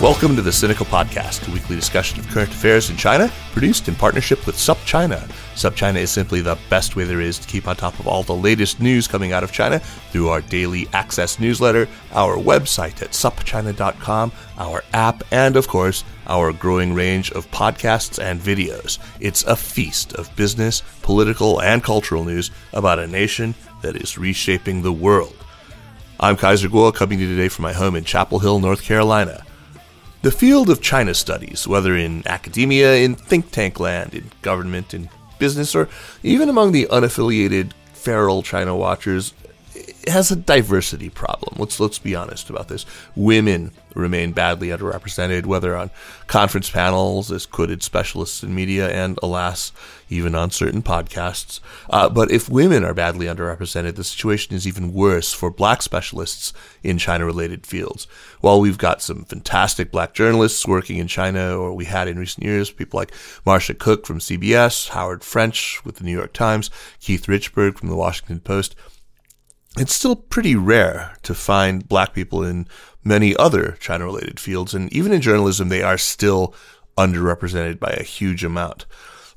Welcome to the Sinica Podcast, a weekly discussion of current affairs in China, produced in partnership with SupChina. SupChina is simply the best way there is to keep on top of all the latest news coming out of China through our daily access newsletter, our website at supchina.com, our app, and of course, our growing range of podcasts and videos. It's a feast of business, political, and cultural news about a nation that is reshaping the world. I'm Kaiser Kuo, coming to you today from my home in Chapel Hill, North Carolina. The field of China studies, whether in academia, in think tank land, in government, in business, or even among the unaffiliated feral China watchers, has a diversity problem. Let's let's be honest about this. Women remain badly underrepresented, whether on conference panels as quoted specialists in media, and alas, even on certain podcasts. Uh, but if women are badly underrepresented, the situation is even worse for black specialists in China related fields. While we've got some fantastic black journalists working in China, or we had in recent years, people like Marsha Cooke from CBS, Howard French with the New York Times, Keith Richburg from the Washington Post, it's still pretty rare to find black people in many other China related fields. And even in journalism, they are still underrepresented by a huge amount.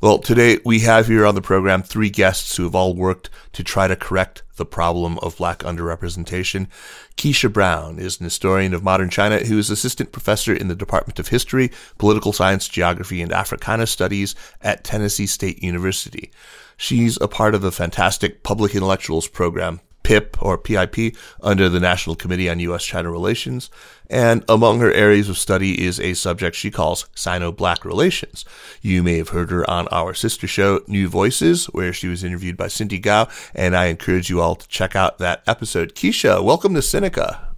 Well, today we have here on the program three guests who have all worked to try to correct the problem of black underrepresentation. Keisha Brown is an historian of modern China who is assistant professor in the Department of History, Political Science, Geography, and Africana Studies at Tennessee State University. She's a part of the fantastic Public Intellectuals program PIP or PIP under the National Committee on U.S. China Relations. And among her areas of study is a subject she calls Sino-Black relations. You may have heard her on our sister show, NüVoices, where she was interviewed by Cindy Gao. And I encourage you all to check out that episode. Keisha, welcome to Sinica.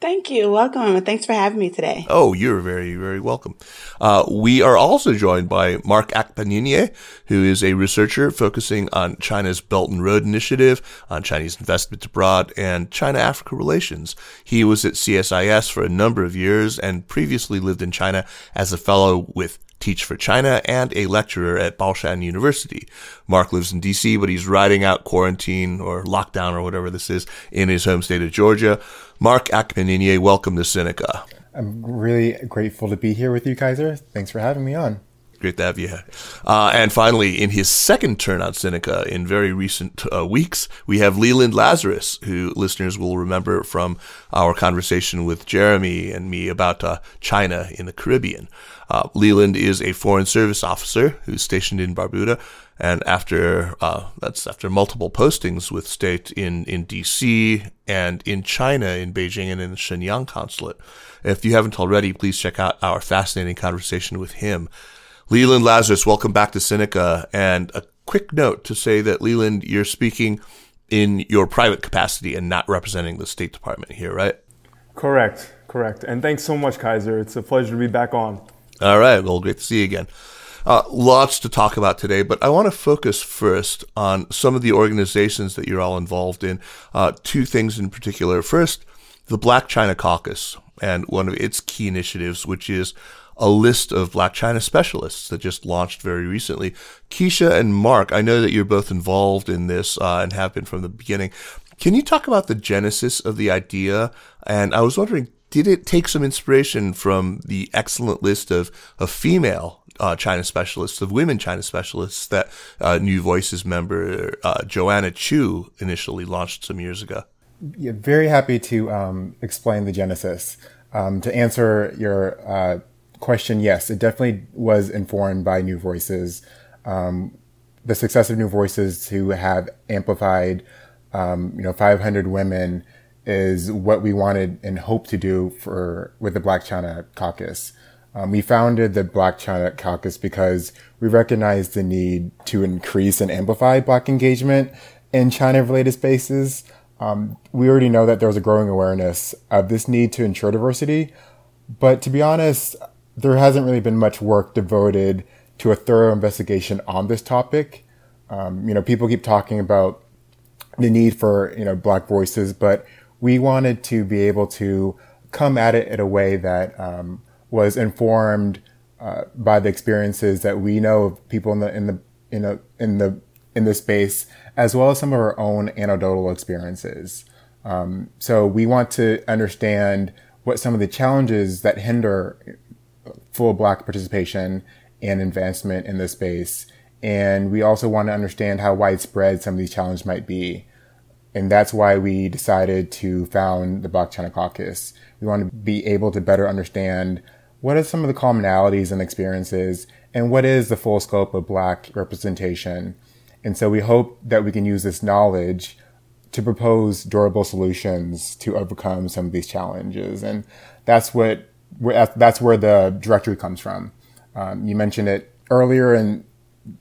Thank you. Welcome. And thanks for having me today. Oh, you're very, very welcome. Uh, we are also joined by Mark Akpaninyie, who is a researcher focusing on China's Belt and Road Initiative, on Chinese investment abroad, and China-Africa relations. He was at CSIS for a number of years and previously lived in China as a fellow with Teach for China, and a lecturer at Baoshan University. Mark lives in DC, but he's riding out quarantine or lockdown or whatever this is in his home state of Georgia. Mark Akpaninyie, welcome to Sinica. I'm really grateful to be here with you, Kaiser. Thanks for having me on. Great to have you. Uh, and finally, in his second turn on Sinica in very recent uh, weeks, we have Leland Lazarus, who listeners will remember from our conversation with Jeremy and me about uh, China in the Caribbean. Uh, Leland is a foreign service officer who's stationed in Barbuda, and after uh, that's after multiple postings with state in in D.C. and in China in Beijing and in the Shenyang consulate. If you haven't already, please check out our fascinating conversation with him. Leland Lazarus, welcome back to Sinica. and a quick note to say that Leland, you're speaking in your private capacity and not representing the State Department here, right? Correct, correct. And thanks so much, Kaiser. It's a pleasure to be back on. All right. Well, great to see you again. Uh, lots to talk about today, but I want to focus first on some of the organizations that you're all involved in. Uh, two things in particular. First, the Black China Caucus and one of its key initiatives, which is a list of Black China specialists that just launched very recently. Keisha and Mark, I know that you're both involved in this uh, and have been from the beginning. Can you talk about the genesis of the idea? And I was wondering, did it take some inspiration from the excellent list of, of female uh, China specialists, of women China specialists that uh, NüVoices member uh, Joanna Chiu initially launched some years ago? Yeah, very happy to um, explain the genesis. Um, to answer your uh, question, yes, it definitely was informed by NüVoices. Um, the success of NüVoices to have amplified, um, you know, 500 women is what we wanted and hope to do for with the Black China Caucus. Um, we founded the Black China Caucus because we recognized the need to increase and amplify Black engagement in China-related spaces. Um, we already know that there's a growing awareness of this need to ensure diversity, but to be honest, there hasn't really been much work devoted to a thorough investigation on this topic. Um, you know, people keep talking about the need for you know black voices, but we wanted to be able to come at it in a way that um, was informed uh, by the experiences that we know of people in the in the in the in the in the space, as well as some of our own anecdotal experiences. Um, so we want to understand what some of the challenges that hinder full black participation and advancement in this space. And we also want to understand how widespread some of these challenges might be. And that's why we decided to found the Black China Caucus. We want to be able to better understand what are some of the commonalities and experiences and what is the full scope of black representation. And so we hope that we can use this knowledge to propose durable solutions to overcome some of these challenges. And that's what that's where the directory comes from. Um, you mentioned it earlier, and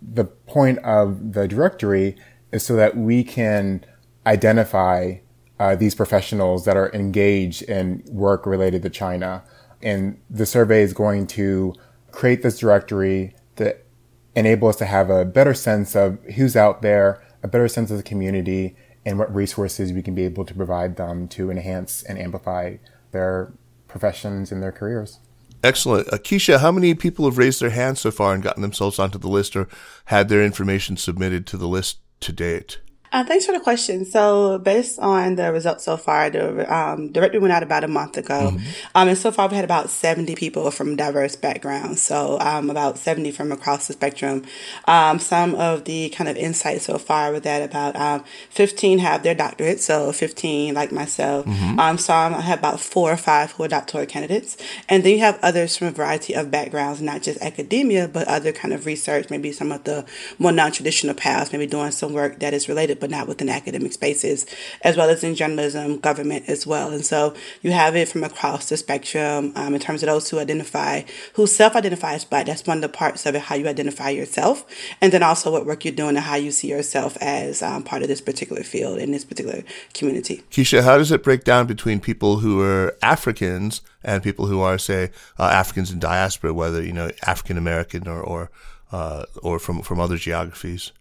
the point of the directory is so that we can identify uh, these professionals that are engaged in work related to China. And the survey is going to create this directory to enable us to have a better sense of who's out there, a better sense of the community, and what resources we can be able to provide them to enhance and amplify their professions and their careers. Excellent. Keisha, how many people have raised their hands so far and gotten themselves onto the list or had their information submitted to the list to date? Uh, thanks for the question. So, based on the results so far, the um, directory went out about a month ago, mm-hmm. um, and so far we had about seventy people from diverse backgrounds. So, um, about seventy from across the spectrum. Um, some of the kind of insights so far were that about um, fifteen have their doctorate, so fifteen like myself. Mm-hmm. Um, some I have about four or five who are doctoral candidates, and then you have others from a variety of backgrounds, not just academia, but other kind of research, maybe some of the more non-traditional paths, maybe doing some work that is related but not within academic spaces, as well as in journalism, government as well. And so you have it from across the spectrum um, in terms of those who identify, who self identify as Black. That's one of the parts of it, how you identify yourself. And then also what work you're doing and how you see yourself as um, part of this particular field in this particular community. Keisha, how does it break down between people who are Africans and people who are, say, uh, Africans in diaspora, whether, you know, African American or, or, uh, or from, from other geographies?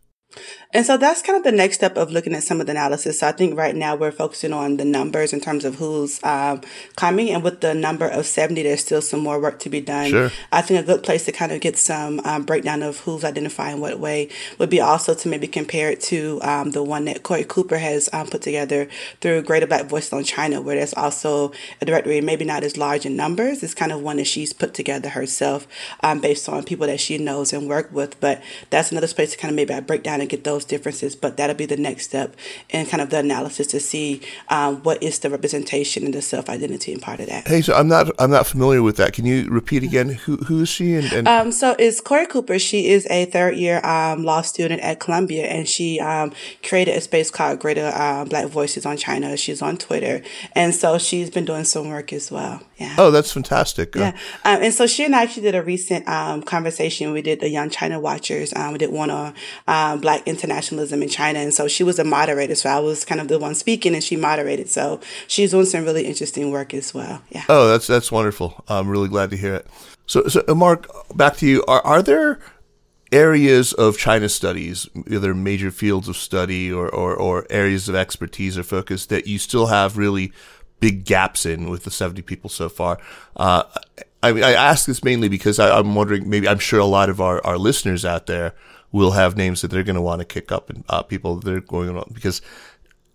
And so that's kind of the next step of looking at some of the analysis. So I think right now we're focusing on the numbers in terms of who's um, coming. And with the number of 70, there's still some more work to be done. Sure. I think a good place to kind of get some um, breakdown of who's identifying what way would be also to maybe compare it to um, the one that Corey Cooper has um, put together through Greater Black Voices on China, where there's also a directory, maybe not as large in numbers. It's kind of one that she's put together herself um, based on people that she knows and work with. But that's another space to kind of maybe I break down and get those differences, but that'll be the next step in kind of the analysis to see um, what is the representation and the self identity and part of that. Hey, so I'm not I'm not familiar with that. Can you repeat again? Who who is she? And, and- um, so it's Corey Cooper. She is a third year um, law student at Columbia, and she um, created a space called Greater uh, Black Voices on China. She's on Twitter, and so she's been doing some work as well. Yeah. Oh, that's fantastic. Yeah. Um, and so she and I actually did a recent um, conversation. We did the Young China Watchers. Um, we did one on um, Black internationalism in China. And so she was a moderator. So I was kind of the one speaking and she moderated. So she's doing some really interesting work as well. Yeah. Oh, that's, that's wonderful. I'm really glad to hear it. So, so uh, Mark, back to you. Are, are there areas of China studies, either major fields of study or, or, or areas of expertise or focus that you still have really big gaps in with the 70 people so far. Uh, I mean, I ask this mainly because I, am wondering, maybe I'm sure a lot of our, our listeners out there will have names that they're going to want to kick up and uh, people that are going on because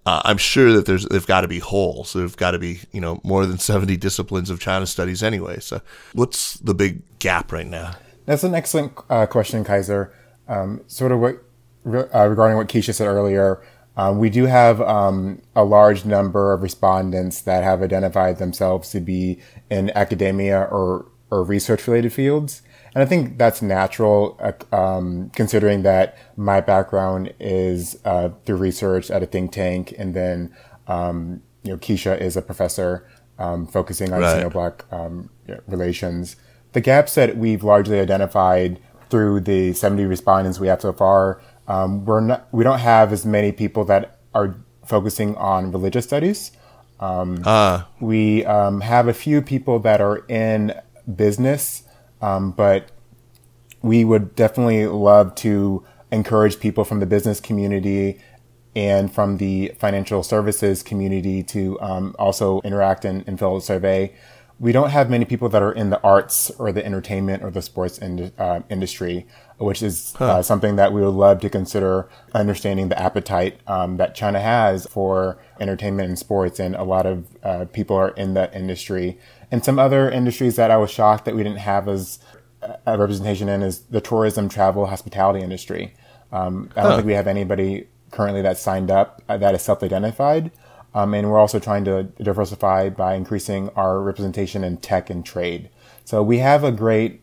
uh, I'm sure that there's they've got to be holes. So there've got to be you know more than 70 disciplines of China studies anyway. So what's the big gap right now? That's an excellent uh, question, Kaiser. Um, sort of what uh, regarding what Keisha said earlier. Um, we do have um, a large number of respondents that have identified themselves to be in academia or, or research related fields. And I think that's natural, uh, um, considering that my background is uh, through research at a think tank, and then um, you know Keisha is a professor um, focusing on right. Sino-Black um, relations. The gaps that we've largely identified through the 70 respondents we have so far um, we're not, we don't have as many people that are focusing on religious studies. Um, uh. We um, have a few people that are in business, um, but we would definitely love to encourage people from the business community and from the financial services community to um, also interact and, and fill a survey we don't have many people that are in the arts or the entertainment or the sports in, uh, industry, which is huh. uh, something that we would love to consider understanding the appetite um, that China has for entertainment and sports. And a lot of uh, people are in that industry. And some other industries that I was shocked that we didn't have as a representation in is the tourism, travel, hospitality industry. Um, I don't think we have anybody currently that's signed up uh, that is self-identified. Um, and we're also trying to diversify by increasing our representation in tech and trade. So we have a great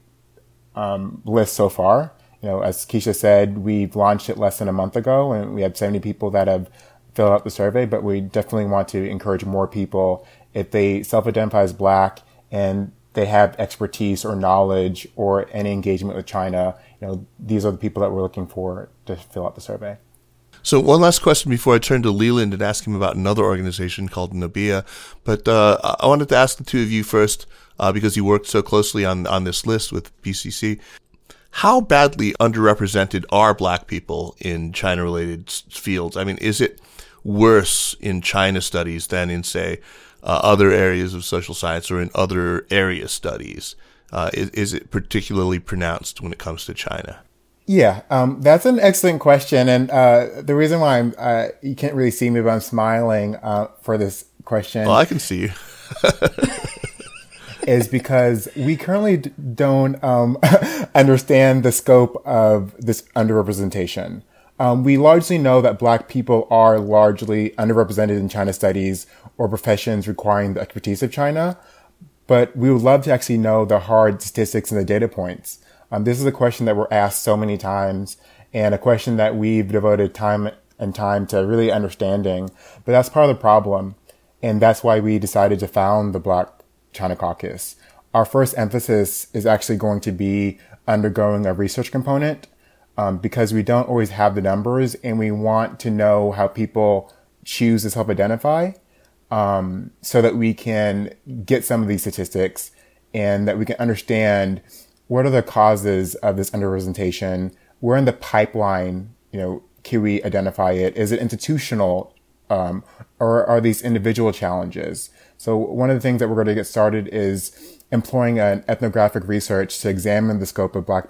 um, list so far. You know, as Keisha said, we've launched it less than a month ago, and we had 70 people that have filled out the survey. But we definitely want to encourage more people if they self-identify as Black and they have expertise or knowledge or any engagement with China. You know, these are the people that we're looking for to fill out the survey. So one last question before I turn to Leland and ask him about another organization called Nabea. But uh, I wanted to ask the two of you first, uh, because you worked so closely on on this list with BCC. How badly underrepresented are Black people in China-related fields? I mean, is it worse in China studies than in, say, uh, other areas of social science or in other area studies? Uh, is, is it particularly pronounced when it comes to China? Yeah, um, that's an excellent question, and uh, the reason why I'm uh, you can't really see me, but I'm smiling uh, for this question. Well, I can see you. is because we currently d- don't um, understand the scope of this underrepresentation. Um, we largely know that Black people are largely underrepresented in China studies or professions requiring the expertise of China, but we would love to actually know the hard statistics and the data points. Um, this is a question that we're asked so many times and a question that we've devoted time and time to really understanding. But that's part of the problem. And that's why we decided to found the Black China Caucus. Our first emphasis is actually going to be undergoing a research component um, because we don't always have the numbers and we want to know how people choose to self identify um, so that we can get some of these statistics and that we can understand what are the causes of this underrepresentation? Where in the pipeline, you know, can we identify it? Is it institutional, um, or are these individual challenges? So one of the things that we're going to get started is employing an ethnographic research to examine the scope of Black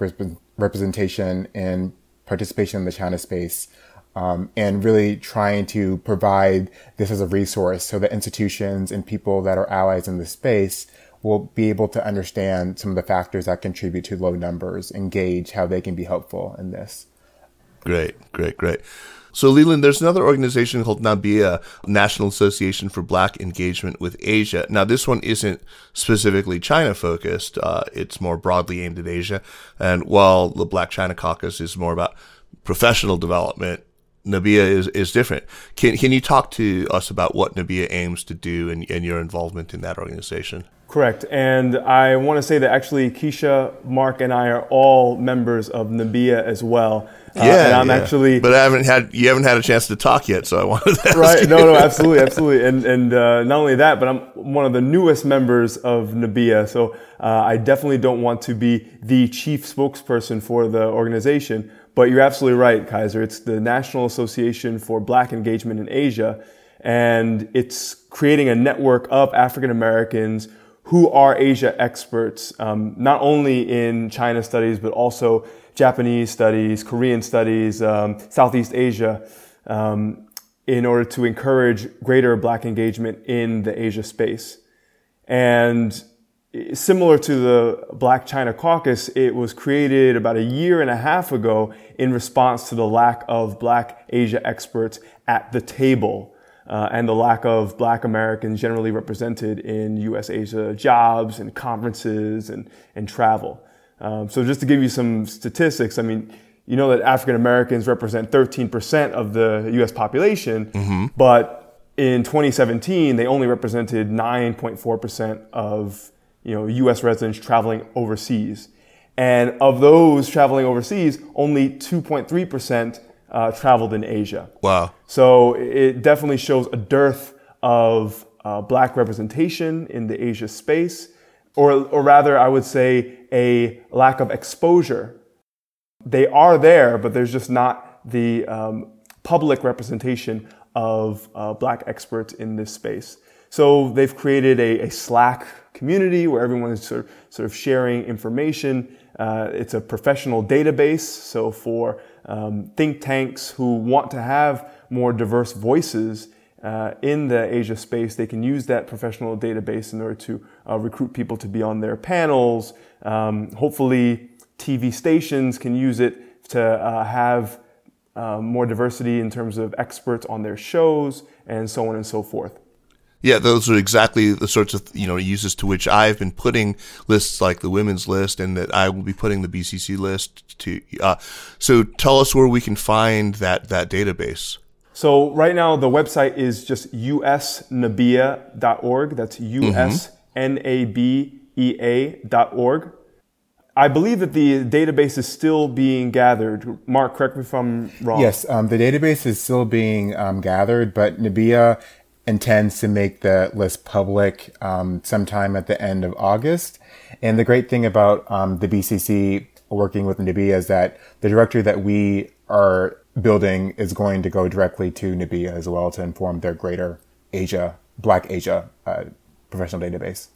representation and participation in the China space. Um, and really trying to provide this as a resource so that institutions and people that are allies in the space will be able to understand some of the factors that contribute to low numbers and gauge how they can be helpful in this. Great, great, great. So, Leland, there's another organization called NABEA, National Association for Black Engagement with Asia. Now, this one isn't specifically China focused. Uh, it's more broadly aimed at Asia. And while the Black China Caucus is more about professional development, Nabea is, is different. Can, can you talk to us about what Nabea aims to do and, and your involvement in that organization? Correct. And I want to say that actually Keisha, Mark, and I are all members of Nabea as well. Uh, yeah, and I'm yeah. actually, but I haven't had you haven't had a chance to talk yet, so I wanted to right. No, no, absolutely, absolutely, and and uh, not only that, but I'm one of the newest members of Nabea, so uh, I definitely don't want to be the chief spokesperson for the organization. But you're absolutely right, Kaiser. It's the National Association for Black Engagement in Asia, and it's creating a network of African Americans who are Asia experts, um, not only in China studies, but also Japanese studies, Korean studies, um, Southeast Asia. Um, in order to encourage greater black engagement in the Asia space. And similar to the Black China Caucus, it was created about a year and a half ago in response to the lack of black Asia experts at the table. Uh, and the lack of black Americans generally represented in US Asia jobs and conferences and, and travel. Um, so, just to give you some statistics, I mean, you know that African Americans represent 13% of the US population, mm-hmm. but in 2017, they only represented 9.4% of you know, US residents traveling overseas. And of those traveling overseas, only 2.3% uh, traveled in Asia. Wow. So it definitely shows a dearth of uh, black representation in the Asia space, or, or rather, I would say a lack of exposure. They are there, but there's just not the um, public representation of uh, black experts in this space. So they've created a, a Slack community where everyone is sort of, sort of sharing information. Uh, it's a professional database, so for um, think tanks who want to have more diverse voices uh, in the Asia space, they can use that professional database in order to uh, recruit people to be on their panels. Um, hopefully, TV stations can use it to uh, have uh, more diversity in terms of experts on their shows, and so on and so forth. Yeah, those are exactly the sorts of you know uses to which I've been putting lists like the women's list, and that I will be putting the BCC list to. Uh, so tell us where we can find that that database. So right now the website is just usnabea.org. That's U S N A B E A.org. I believe that the database is still being gathered. Mark, correct me if I'm wrong. Yes, um, the database is still being um, gathered, but Nabea intends to make the list public um, sometime at the end of August. And the great thing about um, the BCC working with Nabea is that the directory that we are building is going to go directly to Nabea as well to inform their greater Asia, Black Asia uh, professional database.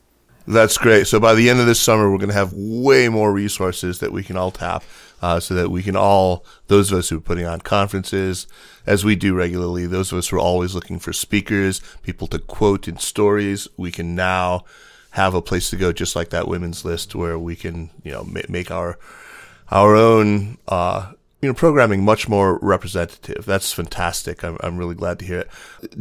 That's great. So by the end of this summer, we're going to have way more resources that we can all tap uh, so that we can all, those of us who are putting on conferences, as we do regularly, those of us who are always looking for speakers, people to quote in stories, we can now have a place to go just like that women's list where we can, you know, make our, our own, uh, you know, programming much more representative. That's fantastic. I'm, I'm really glad to hear it.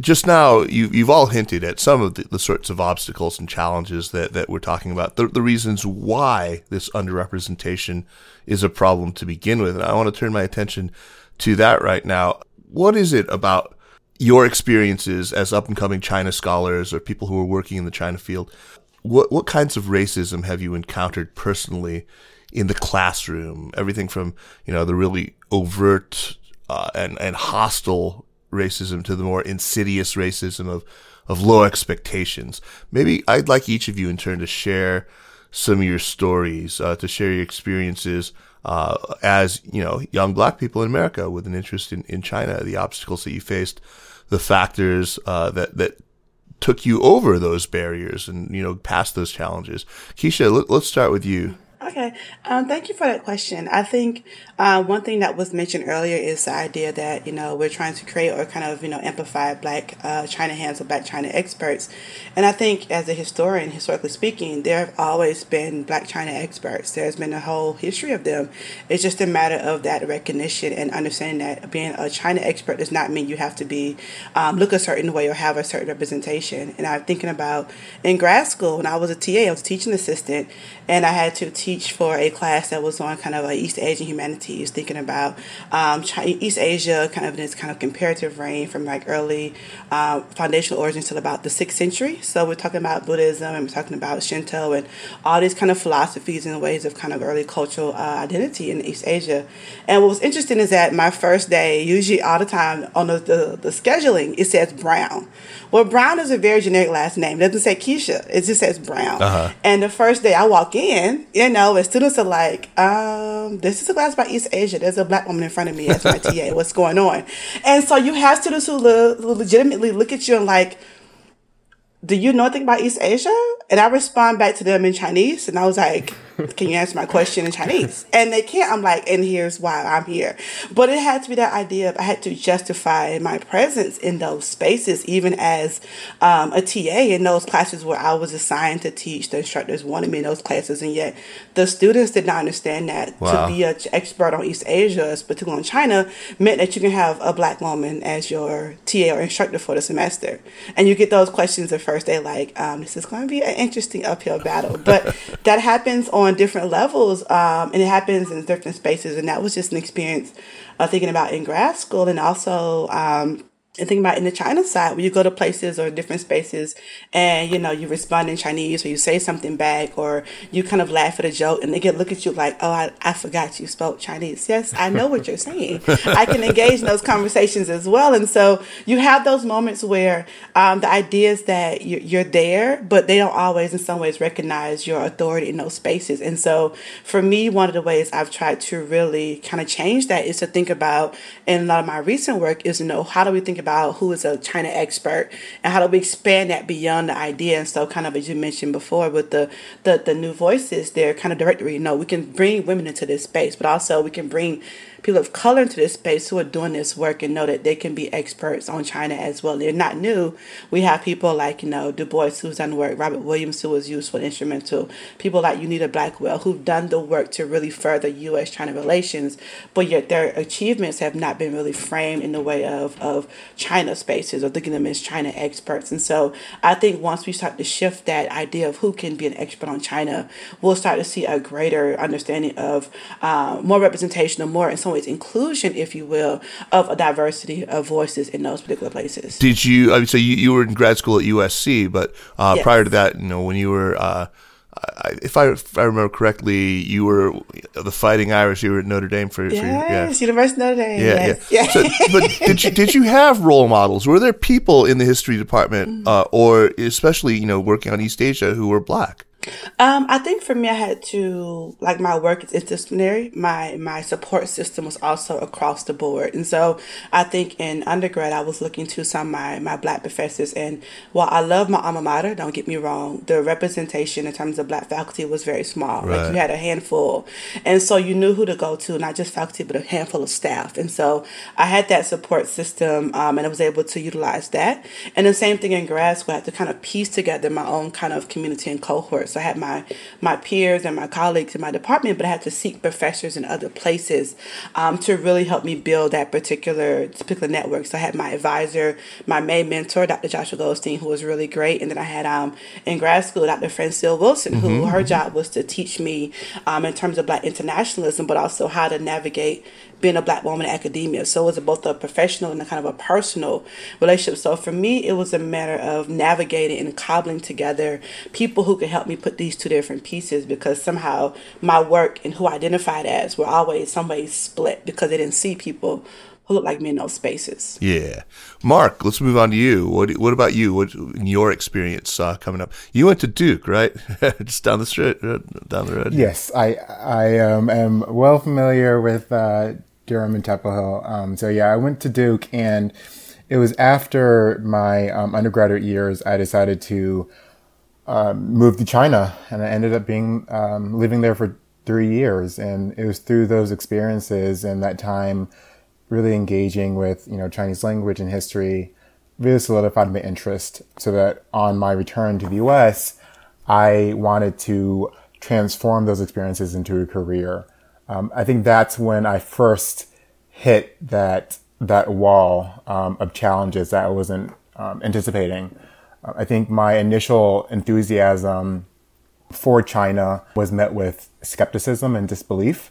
Just now, you, you've all hinted at some of the, the sorts of obstacles and challenges that, that we're talking about, the, the reasons why this underrepresentation is a problem to begin with. And I want to turn my attention to that right now. What is it about your experiences as up and coming China scholars or people who are working in the China field? What, what kinds of racism have you encountered personally in the classroom, everything from, you know, the really overt uh, and, and hostile racism to the more insidious racism of, of low expectations. Maybe I'd like each of you in turn to share some of your stories, uh, to share your experiences uh, as, you know, young black people in America with an interest in, in China, the obstacles that you faced, the factors uh, that, that took you over those barriers and, you know, past those challenges. Keisha, let, let's start with you. Okay. Um, thank you for that question. I think uh, one thing that was mentioned earlier is the idea that, you know, we're trying to create or kind of, you know, amplify Black uh, China hands or Black China experts. And I think as a historian, historically speaking, there have always been Black China experts. There's been a whole history of them. It's just a matter of that recognition and understanding that being a China expert does not mean you have to be, um, look a certain way or have a certain representation. And I'm thinking about in grad school, when I was a TA, I was a teaching assistant, and I had to teach for a class that was on kind of a East Asian humanities, thinking about um, East Asia kind of in its kind of comparative reign from like early uh, foundational origins till about the sixth century. So we're talking about Buddhism and we're talking about Shinto and all these kind of philosophies and ways of kind of early cultural uh, identity in East Asia. And what was interesting is that my first day, usually all the time on the, the, the scheduling, it says Brown. Well, Brown is a very generic last name. It doesn't say Keisha. It just says Brown. Uh-huh. And the first day I walk in, you know, and students are like, um, this is a class by East Asia. There's a black woman in front of me as my TA. What's going on? And so you have students who legitimately look at you and like, do you know anything about East Asia? And I respond back to them in Chinese. And I was like, can you answer my question in Chinese? And they can't. I'm like, and here's why I'm here. But it had to be that idea of I had to justify my presence in those spaces, even as um, a TA in those classes where I was assigned to teach. The instructors wanted me in those classes, and yet the students did not understand that Wow. to be an expert on East Asia, particularly on China, meant that you can have a black woman as your TA or instructor for the semester. And you get those questions at first, they like, um, this is going to be an interesting uphill battle. But that happens on different levels um, and it happens in different spaces. And that was just an experience uh, thinking about in grad school and also um, and thinking about in the China side, when you go to places or different spaces and, you know, you respond in Chinese or you say something back or you kind of laugh at a joke and they get look at you like, oh, I, I forgot you spoke Chinese. Yes, I know what you're saying. I can engage in those conversations as well. And so you have those moments where um, the idea is that you're, you're there, but they don't always in some ways recognize your authority in those spaces. And so for me, one of the ways I've tried to really kind of change that is to think about, in a lot of my recent work, is to know how do we think about who is a China expert and how do we expand that beyond the idea. And so, kind of as you mentioned before, with the the, the new voices, they're kind of directory. You know, we can bring women into this space, but also we can bring people of color into this space who are doing this work and know that they can be experts on China as well. They're not new. We have people like, you know, Du Bois who's done work, Robert Williams who was useful and instrumental, people like Unita Blackwell who've done the work to really further US China relations, but yet their achievements have not been really framed in the way of, of China spaces or thinking them as China experts. And so I think once we start to shift that idea of who can be an expert on China, we'll start to see a greater understanding of uh, more representation or more, in some ways, inclusion, if you will, of a diversity of voices in those particular places. Did you? I mean, so you, you were in grad school at USC, but uh, Yes. prior to that, you know, when you were, uh, I, if I if I remember correctly, you were the Fighting Irish. You were at Notre Dame for, for Yes, University of Notre Dame. yeah, yes. yeah. So, but did you did you have role models? Were there people in the history department, uh, or especially you know working on East Asia, who were black? Um, I think for me, I had to like my work is interdisciplinary. My my support system was also across the board, and so I think in undergrad I was looking to some of my my black professors. And while I love my alma mater, don't get me wrong, the representation in terms of black faculty was very small. Like Right. you had a handful, and so you knew who to go to, not just faculty, but a handful of staff. And so I had that support system, um, and I was able to utilize that. And the same thing in grad school, I had to kind of piece together my own kind of community and cohort. So I had my my peers and my colleagues in my department, but I had to seek professors in other places um, to really help me build that particular particular network. So I had my advisor, my main mentor, Dr. Joshua Goldstein, who was really great, and then I had um, in grad school Dr. Francille Wilson, who her job was to teach me um, in terms of Black internationalism, but also how to navigate being a black woman in academia. So it was both a professional and a kind of a personal relationship. So for me, it was a matter of navigating and cobbling together people who could help me put these two different pieces because somehow my work and who I identified as were always some ways split because they didn't see people who looked like me in those spaces. Yeah, Mark. Let's move on to you. What What about you? What in your experience uh, coming up? You went to Duke, right? Just down the street, uh, down the road. Yes, I I um, am well familiar with uh, Durham and Chapel Hill. Um, so yeah, I went to Duke, and it was after my um, undergraduate years I decided to um, move to China, and I ended up being um, living there for three years. And it was through those experiences and that time, really engaging with you know Chinese language and history, really solidified my interest. So that on my return to the U.S., I wanted to transform those experiences into a career. Um, I think that's when I first hit that that wall um, of challenges that I wasn't um, anticipating. Uh, I think my initial enthusiasm for China was met with skepticism and disbelief,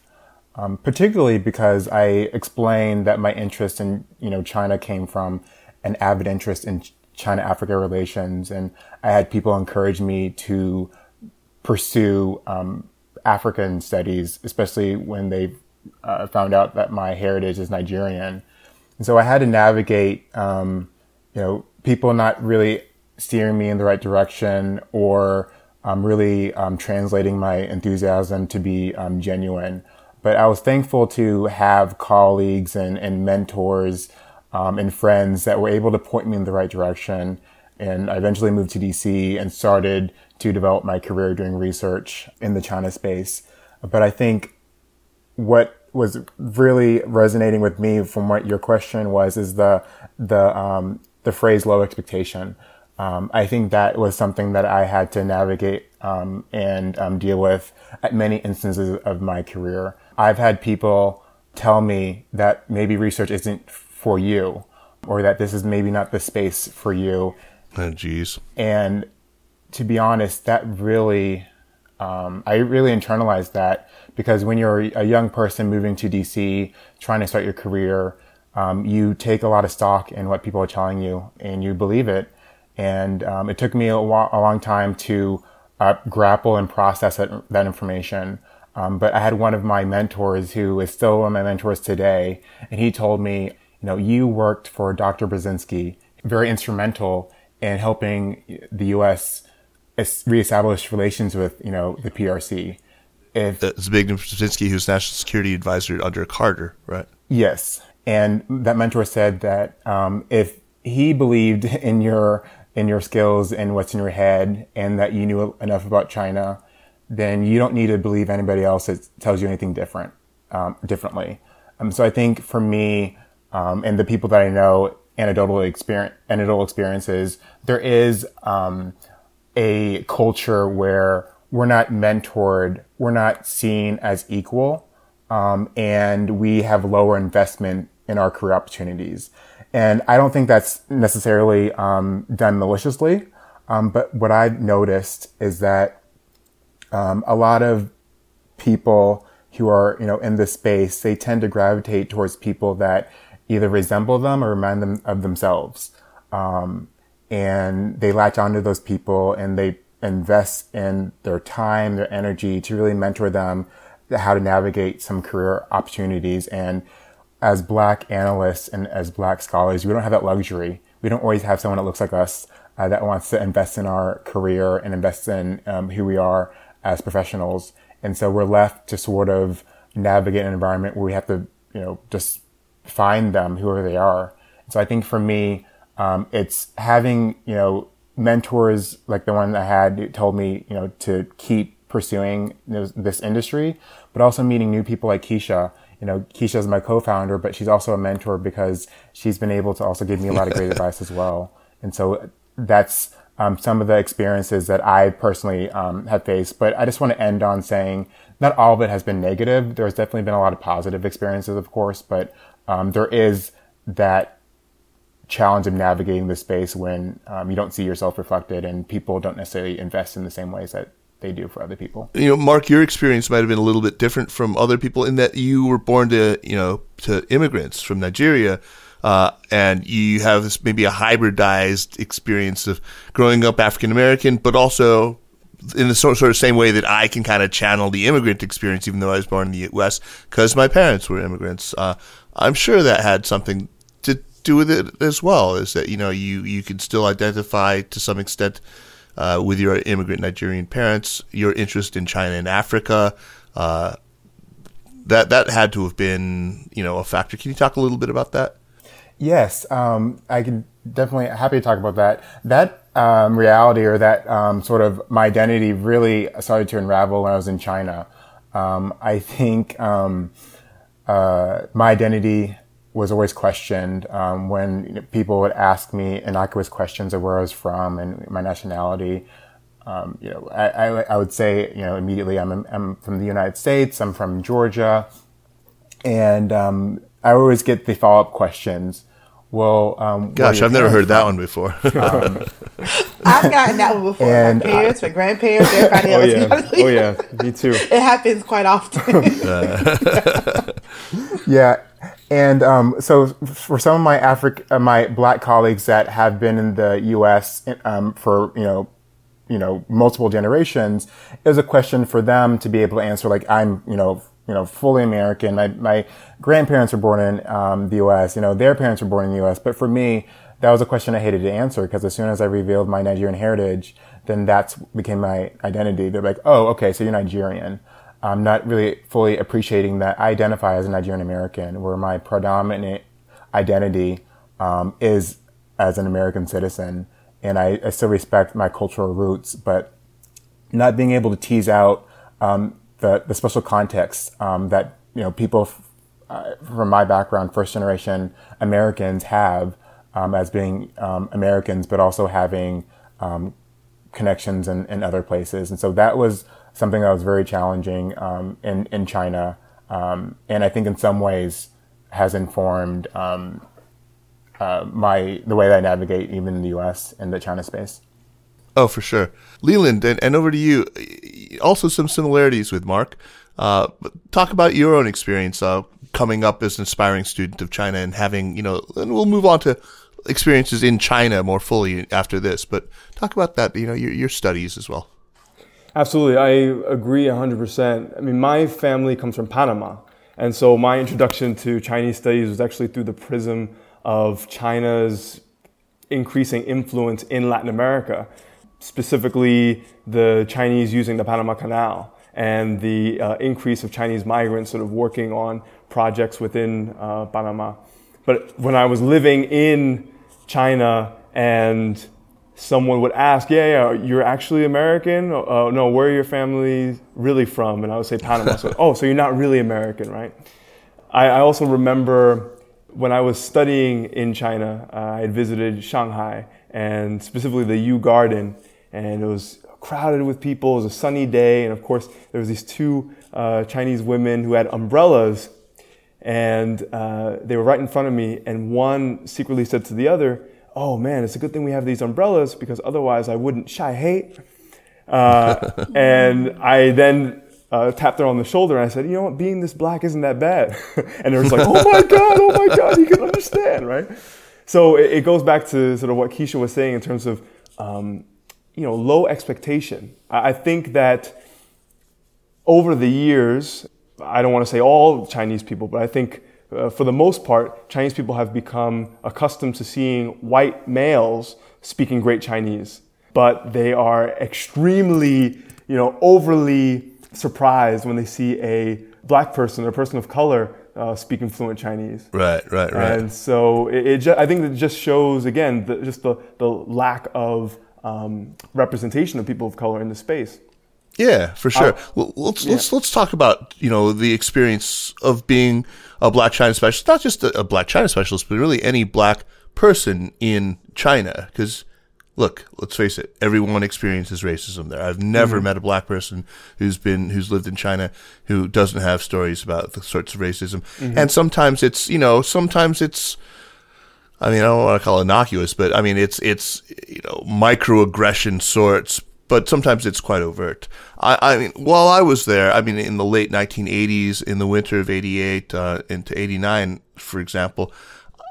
um, particularly because I explained that my interest in you know China came from an avid interest in China-Africa relations, and I had people encourage me to pursue um, African studies, especially when they uh, found out that my heritage is Nigerian. And so I had to navigate, um, you know, people not really steering me in the right direction or um, really um, translating my enthusiasm to be um, genuine. But I was thankful to have colleagues and, and mentors um, and friends that were able to point me in the right direction And I eventually moved to DC and started to develop my career doing research in the China space. But I think what was really resonating with me from what your question was is the the um, the phrase low expectation. Um, I think that was something that I had to navigate um, and um, deal with at many instances of my career. I've had people tell me that maybe research isn't for you, or that this is maybe not the space for you. Oh. And to be honest, that really, um, I really internalized that because when you're a young person moving to DC, trying to start your career, um, you take a lot of stock in what people are telling you and you believe it. And um, it took me a, wa- a, long time to uh, grapple and process that, that information. Um, but I had one of my mentors who is still one of my mentors today, and he told me, you know, you worked for Dr. Brzezinski, very instrumental in helping the U.S. reestablish relations with, you know, the PRC. If Zbigniew Brzezinski, who's national security advisor under Carter, right? Yes, and that mentor said that um, if he believed in your in your skills and what's in your head, and that you knew enough about China, then you don't need to believe anybody else that tells you anything different um, differently. Um, so I think for me um, and the people that I know, anecdotal experience, anecdotal experiences, there is um, a culture where we're not mentored, we're not seen as equal, um, and we have lower investment in our career opportunities. And I don't think that's necessarily um, done maliciously. Um, but what I've noticed is that um, a lot of people who are, you know, in this space, they tend to gravitate towards people that either resemble them or remind them of themselves. Um, and they latch onto those people and they invest in their time, their energy to really mentor them how to navigate some career opportunities. And as black analysts and as black scholars, we don't have that luxury. We don't always have someone that looks like us uh, that wants to invest in our career and invest in um, who we are as professionals. And so we're left to sort of navigate an environment where we have to, you know, just find them whoever they are. So I think for me, um, it's having, you know, mentors like the one I had told me, you know, to keep pursuing you this industry, but also meeting new people like Keisha you know, Keisha is my co-founder, but she's also a mentor because she's been able to also give me a lot of great advice as well. And so that's um, some of the experiences that I personally um, have faced. But I just want to end on saying not all of it has been negative. There's definitely been a lot of positive experiences, of course, but um, there is that challenge of navigating the space when um, you don't see yourself reflected and people don't necessarily invest in the same ways that they do for other people. You know, Mark, your experience might have been a little bit different from other people in that you were born to, you know, to immigrants from Nigeria. Uh, and you have this maybe a hybridized experience of growing up African American, but also in the sort, of same way that I can kind of channel the immigrant experience, even though I was born in the U.S. because my parents were immigrants. Uh, I'm sure that had something to do with it as well. Is that you know you you can still identify to some extent uh, with your immigrant Nigerian parents, your interest in China and Africa. Uh, that that had to have been you know a factor. Can you talk a little bit about that? Yes, um, I can definitely happy to talk about that. That um, reality or that um, sort of my identity really started to unravel when I was in China. Um, I think um, uh, my identity was always questioned um, when you know, people would ask me innocuous questions of where I was from and my nationality. Um, you know, I, I, I, would say, you know, immediately I'm, I'm from the United States. I'm from Georgia. And, um, I always get the follow up questions. Well, um, gosh, I've never heard from? that one before. I've gotten that one before. And my parents, my grandparents, everybody oh, else. Yeah. oh yeah, me too. It happens quite often. yeah, and um, so for some of my Afri- uh, my black colleagues that have been in the U.S. Um, for you know, you know, multiple generations, it was a question for them to be able to answer. Like I'm, you know, you know, fully American. My my grandparents were born in um, the U.S. You know, their parents were born in the U.S. But for me, that was a question I hated to answer because as soon as I revealed my Nigerian heritage, then that's became my identity. They're like, oh, okay, so you're Nigerian. I'm not really fully appreciating that I identify as a Nigerian American, where my predominant identity um, is as an American citizen. and I, I, still respect my cultural roots, but not being able to tease out um, the the special context um, that you know people f- uh, from my background, first generation Americans have um, as being um, Americans, but also having um, connections in, in other places, and so that was something that was very challenging um, in in China, and I think in some ways has informed um, uh, my the way that I navigate even in the U.S. and the China space. Oh, for sure, Leland, and, and over to you. Also, some similarities with Mark. Uh, talk about your own experience uh, coming up as an aspiring student of China and having, you know, and we'll move on to experiences in China more fully after this. But talk about that, you know, your, your studies as well. Absolutely, I agree 100%. I mean, my family comes from Panama, and so my introduction to Chinese studies was actually through the prism of China's increasing influence in Latin America, specifically the Chinese using the Panama Canal and the uh, increase of Chinese migrants sort of working on projects within uh, Panama. But when I was living in China and someone would ask, yeah, yeah, you're actually American? Uh, no, where are your family really from? And I would say Panama. so, oh, so you're not really American, right? I, I also remember when I was studying in China, uh, I had visited Shanghai and specifically the Yu Garden, and it was crowded with people. It was a sunny day, and of course, there was these two uh, Chinese women who had umbrellas, and uh, they were right in front of me. And one secretly said to the other, oh man, it's a good thing we have these umbrellas because otherwise I wouldn't shy hate. Uh, and I then uh, tapped her on the shoulder and I said, you know what, being this black isn't that bad. and it was like, oh my God, oh my God, you can understand, right? So it, it goes back to sort of what Keisha was saying in terms of, um, you know, low expectation. I, I think that over the years, I don't want to say all Chinese people, but I think uh, for the most part, Chinese people have become accustomed to seeing white males speaking great Chinese, but they are extremely, you know, overly surprised when they see a black person or a person of color uh, speaking fluent Chinese. Right, right, right. And so it, it ju- I think it just shows again the, just the, the lack of um, representation of people of color in the space. Yeah, for sure. Uh, well, let's yeah. let's let's talk about you know the experience of being a black China specialist, not just a, a black China specialist, but really any black person in China. Because look, let's face it, everyone experiences racism there. I've never mm-hmm. met a black person who's been who's lived in China who doesn't have stories about the sorts of racism. Mm-hmm. And sometimes it's you know sometimes it's. I mean, I don't want to call it innocuous, but I mean, it's it's you know microaggression sorts, but sometimes it's quite overt. I, I, mean, while I was there, I mean, in the late 1980s, in the winter of 88 uh, into 89, for example,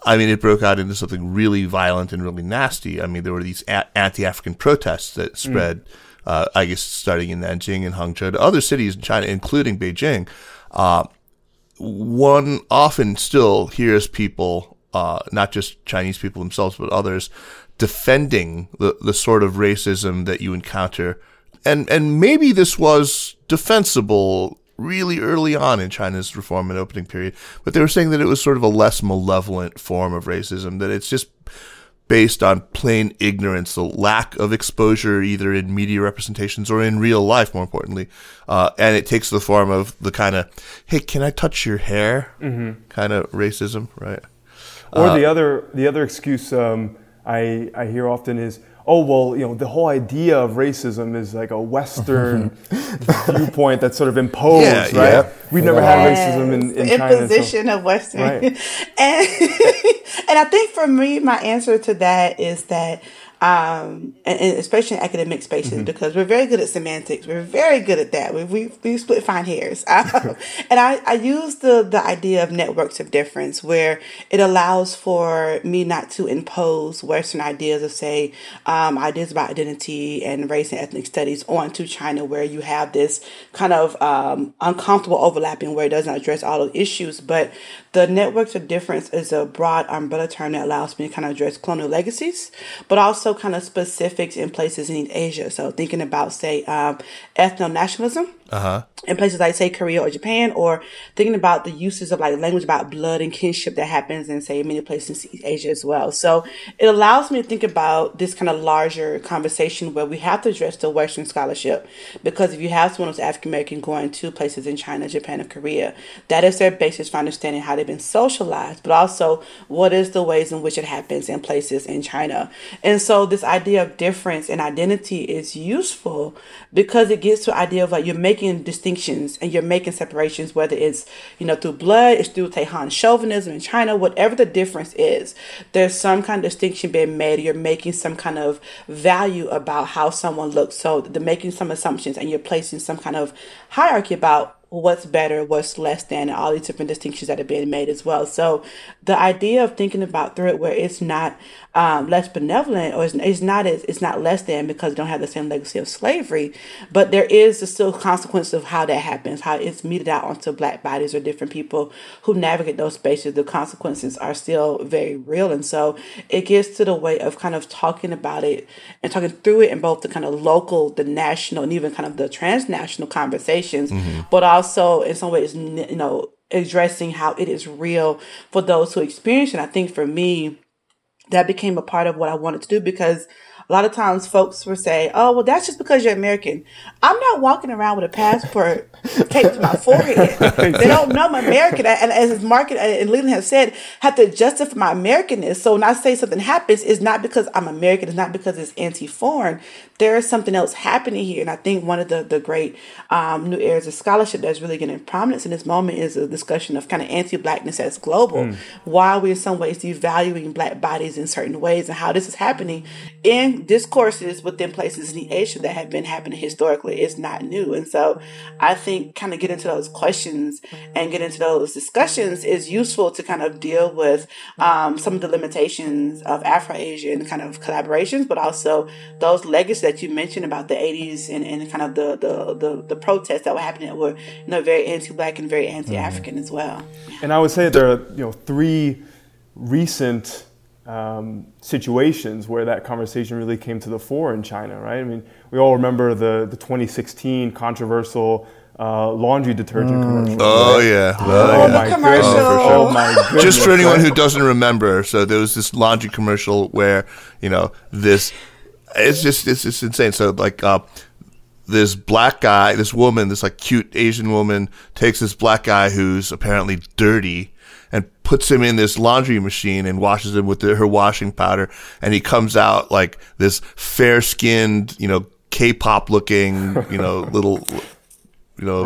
I mean, it broke out into something really violent and really nasty. I mean, there were these a- anti-African protests that mm. spread, mm. uh, I guess, starting in Nanjing and Hangzhou to other cities in China, including Beijing. Uh, one often still hears people, uh, not just Chinese people themselves, but others, defending the, the sort of racism that you encounter. And, and maybe this was defensible really early on in China's reform and opening period, but they were saying that it was sort of a less malevolent form of racism, that it's just based on plain ignorance, the lack of exposure either in media representations or in real life, more importantly. Uh, and it takes the form of the kind of, hey, can I touch your hair? Mm-hmm. kind of racism, right? Or uh, the other the other excuse um, I, I hear often is, oh, well, you know, the whole idea of racism is like a Western viewpoint that's sort of imposed, yeah, right? Yeah. We've never yes. had racism in, in China. Imposition so. of Western. Right. and, and I think for me, my answer to that is that um, and, and, especially in academic spaces mm-hmm. because we're very good at semantics. We're very good at that. We we, we split fine hairs, um, and I I use the the idea of networks of difference where it allows for me not to impose Western ideas of say um, ideas about identity and race and ethnic studies onto China, where you have this kind of um, uncomfortable overlapping where it doesn't address all the issues, but the networks of difference is a broad umbrella term that allows me to kind of address colonial legacies, but also kind of specifics in places in Asia. So thinking about, say, um, ethno nationalism uh-huh. in places like say Korea or Japan, or thinking about the uses of like language about blood and kinship that happens in say many places in Asia as well. So it allows me to think about this kind of larger conversation where we have to address the Western scholarship because if you have someone who's African American going to places in China, Japan, or Korea, that is their basis for understanding how they've been socialized, but also what is the ways in which it happens in places in China. And so this idea of difference and identity is useful because it gets to the idea of like you're making distinctions and you're making separations, whether it's, you know, through blood, it's through Han chauvinism in China, whatever the difference is, there's some kind of distinction being made. You're making some kind of value about how someone looks. So they're making some assumptions and you're placing some kind of hierarchy about what's better, what's less than, all these different distinctions that are being made as well. So the idea of thinking about through it where it's not um, less benevolent or it's, it's not as it's not less than because you don't have the same legacy of slavery, but there is the still consequence of how that happens, how it's meted out onto black bodies or different people who navigate those spaces. The consequences are still very real, and so it gets to the way of kind of talking about it and talking through it in both the kind of local, the national, and even kind of the transnational conversations, mm-hmm. but also in some ways, you know, addressing how it is real for those who experience it. I think for me, that became a part of what I wanted to do because a lot of times folks will say, oh, well, that's just because you're American. I'm not walking around with a passport taped to my forehead. they don't know I'm American. And as Mark and Leland have said, have to justify my Americanness. So when I say something happens, it's not because I'm American. It's not because it's anti-foreign there is something else happening here. And I think one of the, the great um, new areas of scholarship that's really getting prominence in this moment is a discussion of kind of anti blackness as global. Mm. Why are we in some ways devaluing black bodies in certain ways and how this is happening in discourses within places in Asia that have been happening historically. It's not new. And so I think kind of get into those questions and get into those discussions is useful to kind of deal with um, some of the limitations of Afro Asian kind of collaborations, but also those legacies that you mentioned about the 80s and, and kind of the, the, the, the protests that were happening that were you know, very anti-black and very anti-African mm-hmm. as well. And I would say there are you know three recent um, situations where that conversation really came to the fore in China, right? I mean, we all remember the, the 2016 controversial uh, laundry detergent mm. commercial. Oh right? yeah, oh, oh my commercial. Oh, oh my goodness. Just for anyone who doesn't remember, so there was this laundry commercial where you know this it's just it's just insane. So like uh, this black guy, this woman, this like cute Asian woman takes this black guy who's apparently dirty and puts him in this laundry machine and washes him with the, her washing powder. And he comes out like this fair skinned, you know, K-pop looking, you know, little, you know.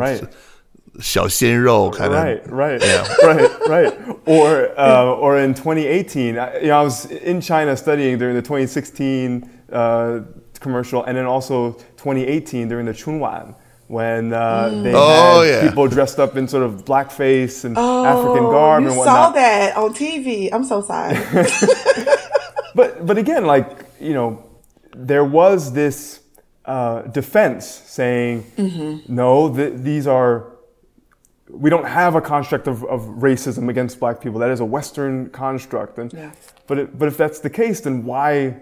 Xiao Xin kind of. Right, right, yeah. right, right. Or, uh, or in 2018, I, you know, I was in China studying during the 2016 uh, commercial and then also 2018 during the Chunwan when uh, mm. they oh, had yeah. people dressed up in sort of blackface and oh, African garb and whatnot. saw that on TV. I'm so sorry. but but again, like you know, there was this uh, defense saying, mm-hmm. no, th- these are. We don't have a construct of, of racism against black people. That is a Western construct. And, yeah. but, it, but if that's the case, then why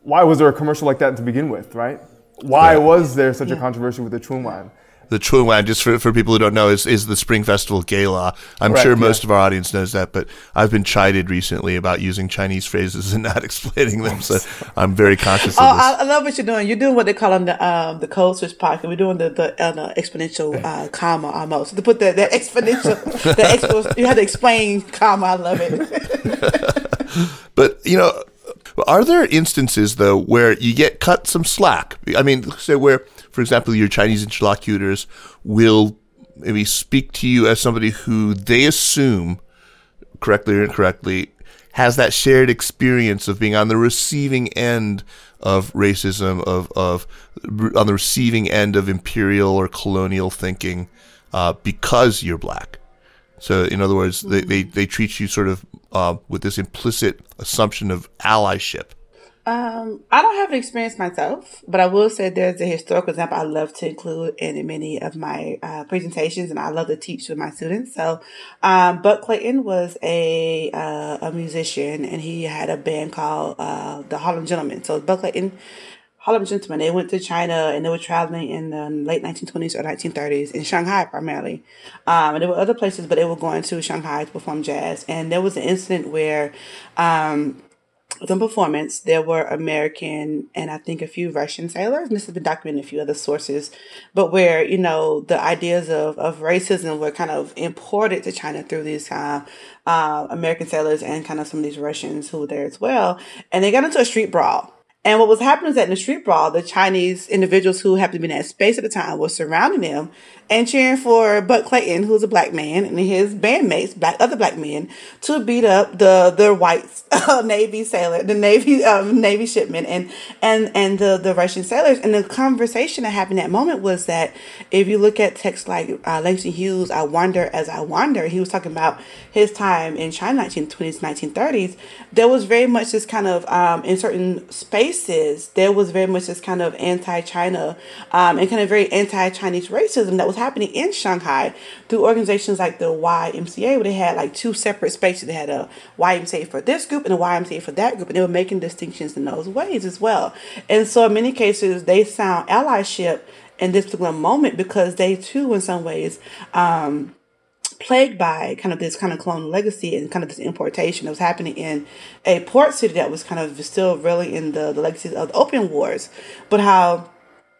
why was there a commercial like that to begin with, right? Why yeah. was there such yeah. a controversy with the Chunwan? The Chunwan, just for, for people who don't know, is, is the Spring Festival gala. I'm Correct, sure most yeah. of our audience knows that, but I've been chided recently about using Chinese phrases and not explaining them, so I'm very conscious oh, of this. I love what you're doing. You're doing what they call on the um, the code switch pocket. We're doing the, the uh, exponential uh, comma almost. To put the, the exponential, the expo, you have to explain comma. I love it. but, you know, are there instances though where you get cut some slack? I mean, say where, for example, your Chinese interlocutors will maybe speak to you as somebody who they assume, correctly or incorrectly, has that shared experience of being on the receiving end of racism, of of on the receiving end of imperial or colonial thinking, uh, because you're black. So, in other words, they, they, they treat you sort of uh, with this implicit assumption of allyship. Um, I don't have an experience myself, but I will say there's a historical example I love to include in many of my uh, presentations, and I love to teach with my students. So, um, Buck Clayton was a uh, a musician, and he had a band called uh, the Harlem Gentlemen. So, Buck Clayton Harlem gentlemen. They went to China and they were traveling in the late 1920s or 1930s in Shanghai primarily. Um, and there were other places, but they were going to Shanghai to perform jazz. And there was an incident where, um, the performance, there were American and I think a few Russian sailors. And this has been documented in a few other sources, but where you know the ideas of, of racism were kind of imported to China through these uh, uh, American sailors and kind of some of these Russians who were there as well, and they got into a street brawl. And what was happening is that in the street brawl, the Chinese individuals who happened to be in that space at the time were surrounding them and cheering for Buck Clayton, who was a black man, and his bandmates, black other black men, to beat up the the white uh, Navy sailor, the Navy um, Navy shipmen, and and and the the Russian sailors. And the conversation that happened at that moment was that if you look at texts like uh, Langston Hughes, "I Wonder as I Wander," he was talking about his time in China, 1920s, 1930s. There was very much this kind of um, in certain spaces, there was very much this kind of anti-China um, and kind of very anti-Chinese racism that was happening in Shanghai through organizations like the YMCA, where they had like two separate spaces. They had a YMCA for this group and a YMCA for that group, and they were making distinctions in those ways as well. And so, in many cases, they sound allyship in this particular moment because they too, in some ways, um, plagued by kind of this kind of colonial legacy and kind of this importation that was happening in a port city that was kind of still really in the, the legacies of the opium wars, but how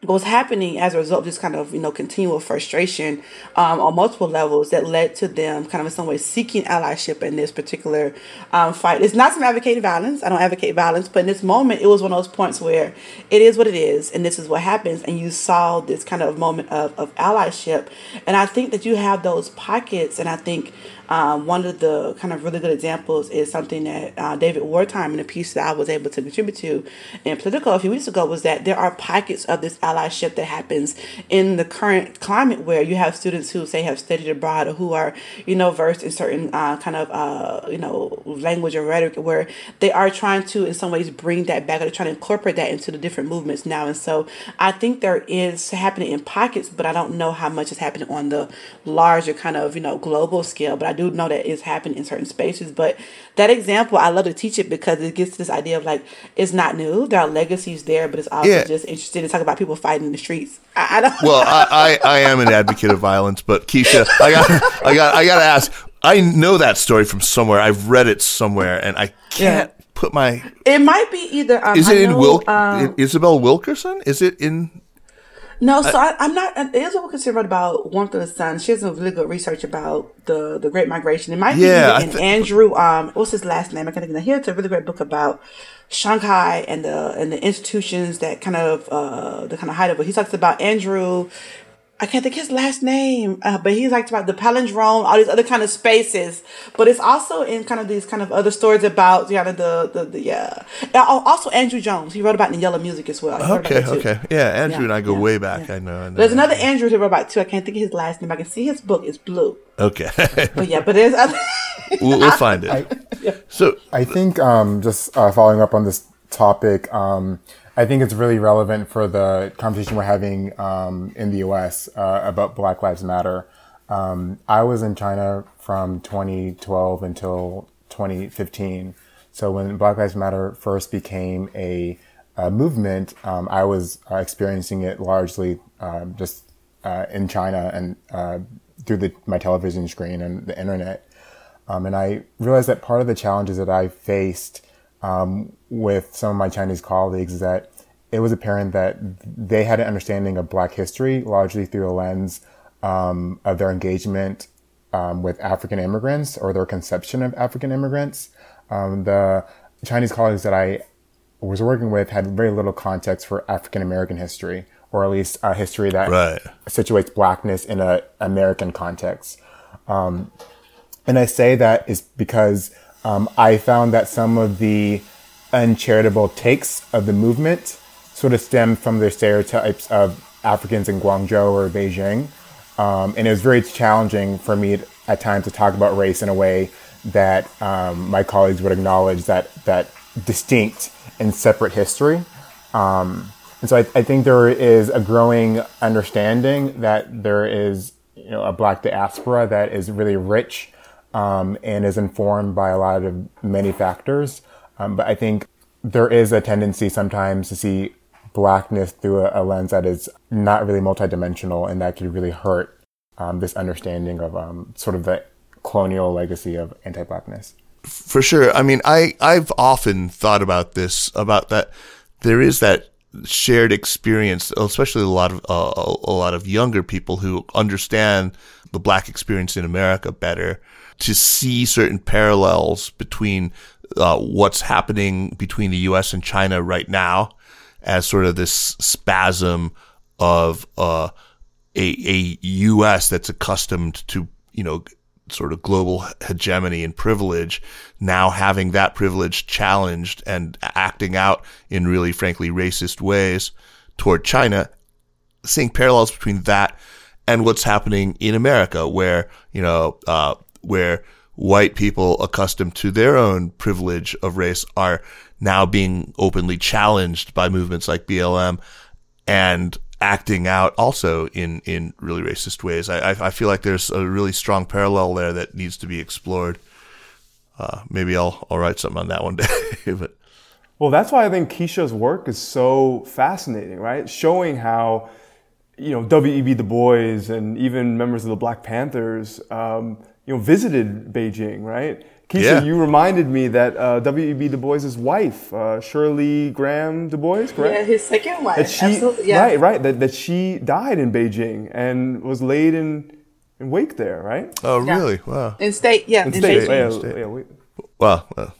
was happening as a result of this kind of you know continual frustration um, on multiple levels that led to them kind of in some way seeking allyship in this particular um, fight. It's not some advocating violence. I don't advocate violence, but in this moment, it was one of those points where it is what it is, and this is what happens, and you saw this kind of moment of, of allyship. And I think that you have those pockets, and I think um, one of the kind of really good examples is something that uh, David Wertheim in a piece that I was able to contribute to in Politico a few weeks ago was that there are pockets of this allyship that happens in the current climate where you have students who say have studied abroad or who are you know versed in certain uh, kind of uh, you know language or rhetoric where they are trying to in some ways bring that back or trying to incorporate that into the different movements now. And so I think there is happening in pockets but I don't know how much is happening on the larger kind of you know global scale. But I do do know that it's happening in certain spaces. But that example, I love to teach it because it gets this idea of like it's not new. There are legacies there, but it's also yeah. just interesting to talk about people fighting in the streets. I, I don't. Well, I, I, I am an advocate of violence, but Keisha, I got I got I got to ask. I know that story from somewhere. I've read it somewhere, and I can't. Yeah. Put my. It might be either. Um, is it know, in Wil- um, Isabel Wilkerson? Is it in no, so I, am not. It is a Wilkinson wrote about about Warmth of the Sun. She has some really good research about the the Great Migration. It might be yeah, th- Andrew. Um, what's his last name? I can't think of. He has a really great book about Shanghai and the and the institutions that kind of uh the kind of height of it. He talks about Andrew I can't think his last name, uh, but he's like about the palindrome, all these other kind of spaces. But it's also in kind of these kind of other stories about yeah the the, the yeah. Also Andrew Jones, he wrote about the yellow music as well. Okay, okay, yeah. Andrew yeah, and I go yeah, way back. Yeah. I, know, I know. There's another Andrew who wrote about too. I can't think of his last name. I can see his book is blue. Okay, but yeah, but there's other. we'll, we'll, find it. I, so I think um, just uh, following up on this topic. Um, I think it's really relevant for the conversation we're having um, in the U.S. Uh, about Black Lives Matter. Um, I was in China from 2012 until 2015. So when Black Lives Matter first became a, a movement, um, I was uh, experiencing it largely um, just uh, in China and uh, through the, my television screen and the internet. Um, and I realized that part of the challenges that I faced um, with some of my Chinese colleagues is that it was apparent that they had an understanding of Black history largely through the lens um, of their engagement um, with African immigrants or their conception of African immigrants. Um, the Chinese colleagues that I was working with had very little context for African American history, or at least a history that right. situates Blackness in an American context. Um, and I say that is because um, I found that some of the uncharitable takes of the movement sort of stem from their stereotypes of Africans in Guangzhou or Beijing. Um, and it was very challenging for me at times to talk about race in a way that um, my colleagues would acknowledge that that distinct and separate history. Um, and so I, I, think there is a growing understanding that there is you know a black diaspora that is really rich um, and is informed by a lot of many factors. Um, but I think there is a tendency sometimes to see blackness through a, a, lens that is not really multidimensional and that could really hurt um, this understanding of um, sort of the colonial legacy of anti-blackness. For sure. I mean, I I've often thought about this about that. There is that shared experience, especially a lot of uh, a lot of younger people who understand the black experience in America better, to see certain parallels between uh, what's happening between the U.S. and China right now, as sort of this spasm of uh, a a U.S. that's accustomed to you know sort of global hegemony and privilege, now having that privilege challenged and acting out in really, frankly, racist ways toward China, seeing parallels between that and what's happening in America, where, you know, uh, where white people accustomed to their own privilege of race are now being openly challenged by movements like BLM and acting out also in, in really racist ways. I, I, feel like there's a really strong parallel there that needs to be explored. Uh, maybe I'll, I'll write something on that one day. but well, that's why I think Keisha's work is so fascinating, right? Showing how, you know, W.E.B. Du Bois and even members of the Black Panthers, um, you know, visited Beijing, right? Keisha, yeah. you reminded me that uh, W.E.B. Du Bois' wife, uh, Shirley Graham Du Bois, correct? Yeah, his second wife. That she, Absolutely, yeah. Right, right. That, that she died in Beijing and was laid in, in wake there, right? Oh, really? Yeah. Wow. In state, yeah. In, in state. Yeah, state. Yeah, wait. Wow. wow.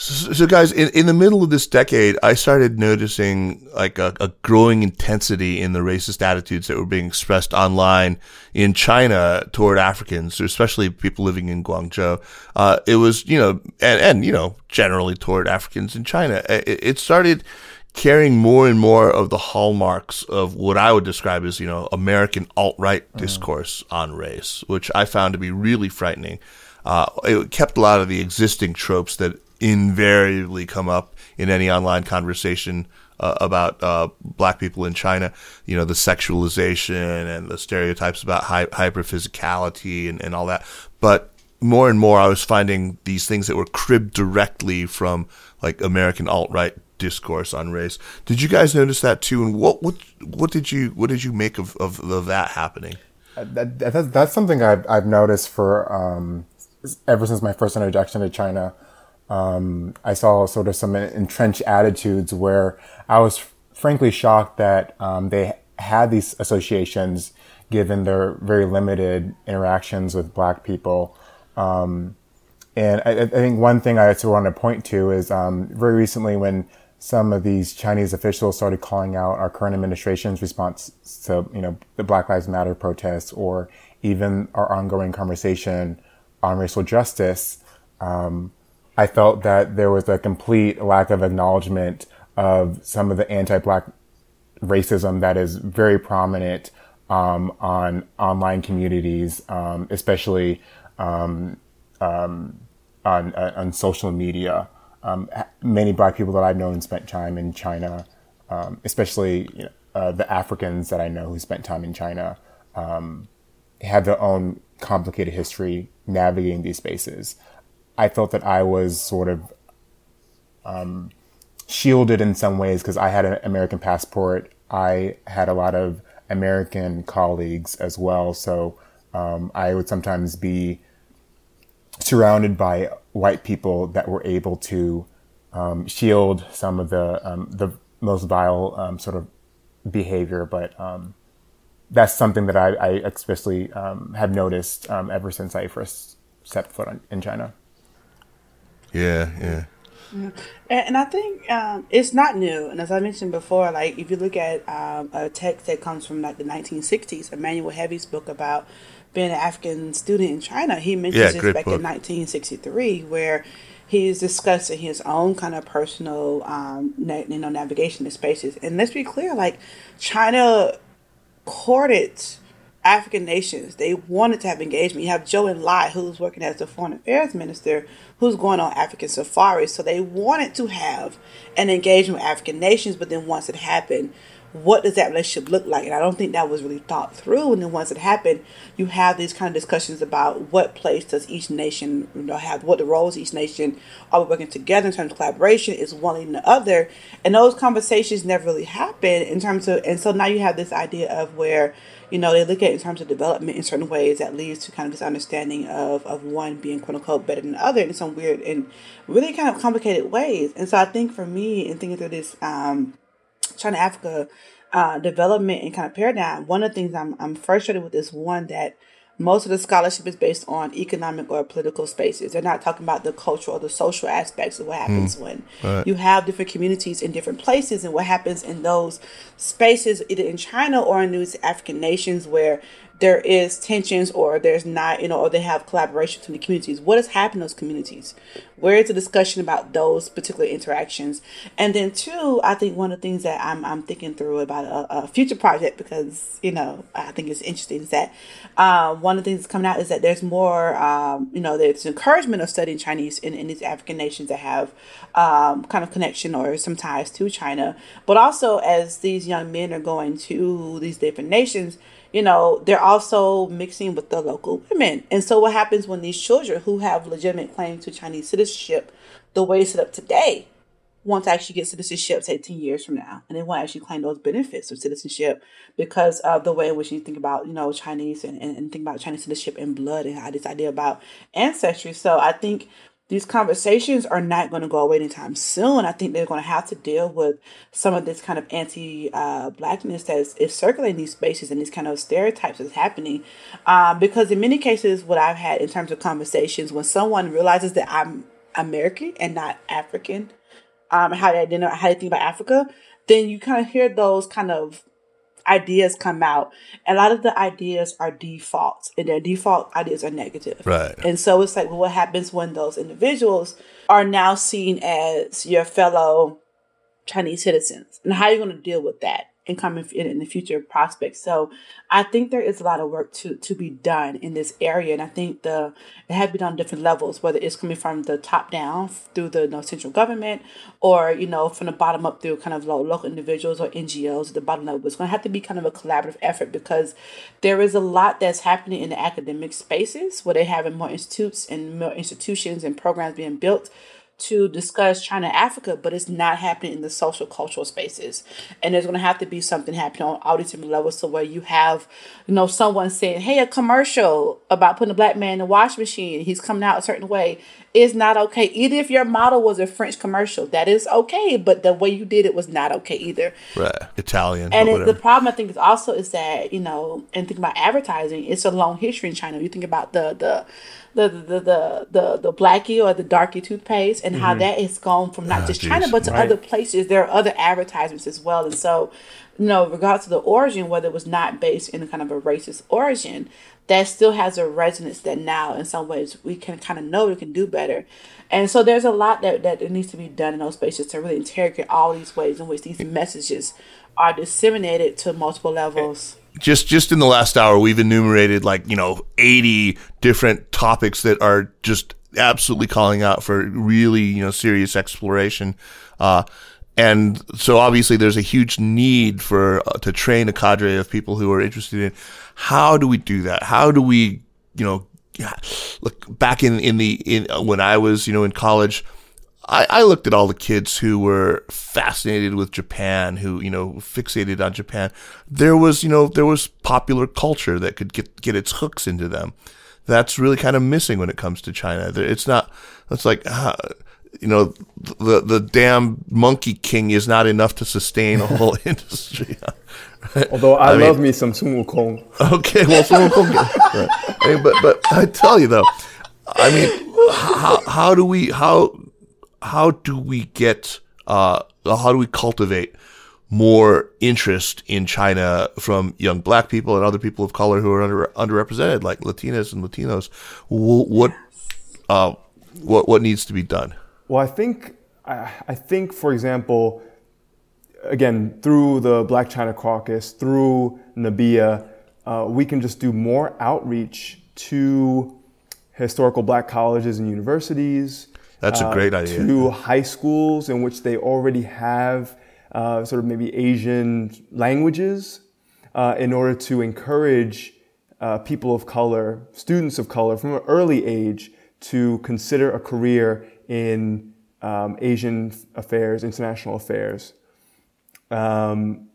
So, so, guys, in, in the middle of this decade, I started noticing like a, a, growing intensity in the racist attitudes that were being expressed online in China toward Africans, especially people living in Guangzhou. Uh, it was, you know, and, and, you know, generally toward Africans in China. It, it started carrying more and more of the hallmarks of what I would describe as, you know, American alt-right mm. discourse on race, which I found to be really frightening. Uh, it kept a lot of the existing tropes that invariably come up in any online conversation uh, about uh, black people in China. You know, the sexualization and the stereotypes about hy- hyperphysicality and, and all that. But more and more, I was finding these things that were cribbed directly from like American alt right discourse on race. Did you guys notice that too? And what what what did you what did you make of of, of that happening? Uh, that, that's, that's something I've I've noticed for um, ever since my first introduction to China um, I saw sort of some entrenched attitudes where I was frankly shocked that um, they had these associations given their very limited interactions with black people. Um, and I, I, think one thing I of want to point to is um, very recently when some of these Chinese officials started calling out our current administration's response to, you know, the Black Lives Matter protests or even our ongoing conversation on racial justice. Um, I felt that there was a complete lack of acknowledgement of some of the anti-black racism that is very prominent um, on online communities, um, especially um, um on uh, on social media. Um, many black people that I've known spent time in China, um, especially you know, uh, the Africans that I know who spent time in China, have their own complicated history navigating these spaces. I felt that I was sort of um, shielded in some ways because I had an American passport. I had a lot of American colleagues as well, so um, I would sometimes be surrounded by white people that were able to um, shield some of the um, the most vile um, sort of behavior, but um, that's something that I, I especially have noticed ever since I first set foot on, in China. Yeah, yeah. And, and I think um, it's not new. And as I mentioned before, like if you look at um, a text that comes from like the 1960s, Emmanuel Hevi book about being an African student in China. He mentions yeah, this back book. in 1963, where he's discussing his own kind of personal, um, na- you know, navigation in spaces. And let's be clear, like China courted African nations. They wanted to have engagement. You have Zhou Enlai, who's working as the foreign affairs minister, who's going on African safaris. So they wanted to have an engagement with African nations, but then once it happened, what does that relationship look like? And I don't think that was really thought through. And then once it happened, you have these kind of discussions about what place does each nation you know, have, what the roles each nation are working together in terms of collaboration, is one leading the other. And those conversations never really happen in terms of, and so now you have this idea of where, you know, they look at in terms of development in certain ways that leads to kind of this understanding of, of one being quote unquote better than the other in some weird and really kind of complicated ways. And so I think for me, in thinking through this, um, China Africa uh, development and kind of paradigm, one of the things I'm, I'm frustrated with is one that most of the scholarship is based on economic or political spaces. They're not talking about the cultural or the social aspects of what happens mm. when right. you have different communities in different places and what happens in those spaces, either in China or in these African nations where there is tensions or there's not, you know, or they have collaboration between the communities. What has happened in those communities? Where is the discussion about those particular interactions? And then two, I think one of the things that I'm, I'm thinking through about a, a future project because, you know, I think it's interesting is that uh, one of the things that's coming out is that there's more, um, you know, there's encouragement of studying Chinese in, in these African nations that have um, kind of connection or some ties to China. But also as these young men are going to these different nations, you know, they're also mixing with the local women. And so what happens when these children who have legitimate claims to Chinese citizenship, the way it's set up today, want to actually get citizenship, say 10 years from now, and they want to actually claim those benefits of citizenship because of the way in which you think about, you know, Chinese and, and, and think about Chinese citizenship and blood and how this idea about ancestry. So I think these conversations are not going to go away anytime soon. I think they're going to have to deal with some of this kind of anti uh, blackness that is, is, circulating these spaces and these kind of stereotypes that's happening. Um, because in many cases, what I've had in terms of conversations, when someone realizes that I'm American and not African, um, how they identify, how they think about Africa, then you kind of hear those kind of ideas come out. A lot of the ideas are defaults, and their default ideas are negative. Right. And so it's like, well, what happens when those individuals are now seen as your fellow Chinese citizens? And how are you going to deal with that? Income in, in the future prospects. So I think there is a lot of work to to be done in this area, and I think the it has been on different levels, whether it's coming from the top down through the you know, central government, or you know from the bottom up through kind of local individuals or NGOs at the bottom level. It's going to have to be kind of a collaborative effort because there is a lot that's happening in the academic spaces where they have more institutes and more institutions and programs being built to discuss China Africa, but it's not happening in the social cultural spaces. And there's gonna have to be something happening on all these different levels so where you have, you know, someone saying, Hey, a commercial about putting a black man in a wash machine, he's coming out a certain way, is not okay. Even if your model was a French commercial, that is okay, but the way you did it was not okay either. Right. Italian. And it, the problem I think is also is that, you know, and think about advertising, it's a long history in China. You think about the the the the the the, the blackie or the darkie toothpaste and mm-hmm. how that is gone from not oh, just geez. China but to right. other places. There are other advertisements as well, and so you know, regardless of the origin, whether it was not based in kind of a racist origin, that still has a resonance that now in some ways we can kind of know we can do better. And so there's a lot that, that needs to be done in those spaces to really interrogate all these ways in which these messages are disseminated to multiple levels just just in the last hour we've enumerated like you know 80 different topics that are just absolutely calling out for really you know serious exploration. Uh, and so obviously there's a huge need for uh, to train a cadre of people who are interested in how do we do that? How do we you know look back in in the in when I was you know in college I, I looked at all the kids who were fascinated with Japan, who, you know, fixated on Japan. There was, you know, there was popular culture that could get, get its hooks into them. That's really kind of missing when it comes to China. It's not, it's like, uh, you know, the, the damn monkey king is not enough to sustain a whole industry. Although I, I love mean, me some Sun Wukong. Okay, well, Sun Wukong. right. I mean, but, but I tell you though, I mean, how, how do we, how, how do we get uh, how do we cultivate more interest in China from young black people and other people of color who are under, underrepresented, like Latinas and Latinos? What uh, what what needs to be done? Well, I think I I think, for example, again through the Black China Caucus, through NABEA, uh, we can just do more outreach to historical black colleges and universities, that's a uh, great idea. To high schools in which they already have uh, sort of maybe Asian languages uh, in order to encourage uh, people of color, students of color from an early age to consider a career in um, Asian affairs, international affairs. Um,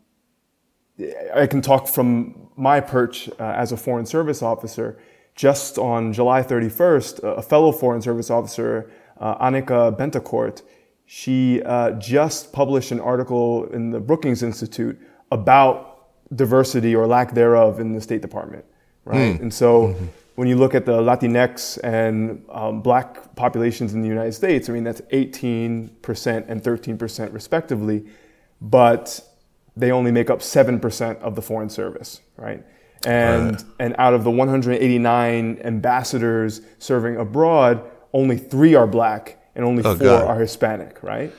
I can talk from my perch uh, as a Foreign Service officer. Just on July 31st, a fellow Foreign Service officer, uh, Annika Bentecourt, she uh, just published an article in the Brookings Institute about diversity or lack thereof in the State Department, right? Mm. And so mm-hmm. when you look at the Latinx and um, black populations in the United States, I mean, that's 18% and 13% respectively, but they only make up 7% of the Foreign Service, right? And, right. and out of the 189 ambassadors serving abroad, only three are black and only oh, four God. are Hispanic, right?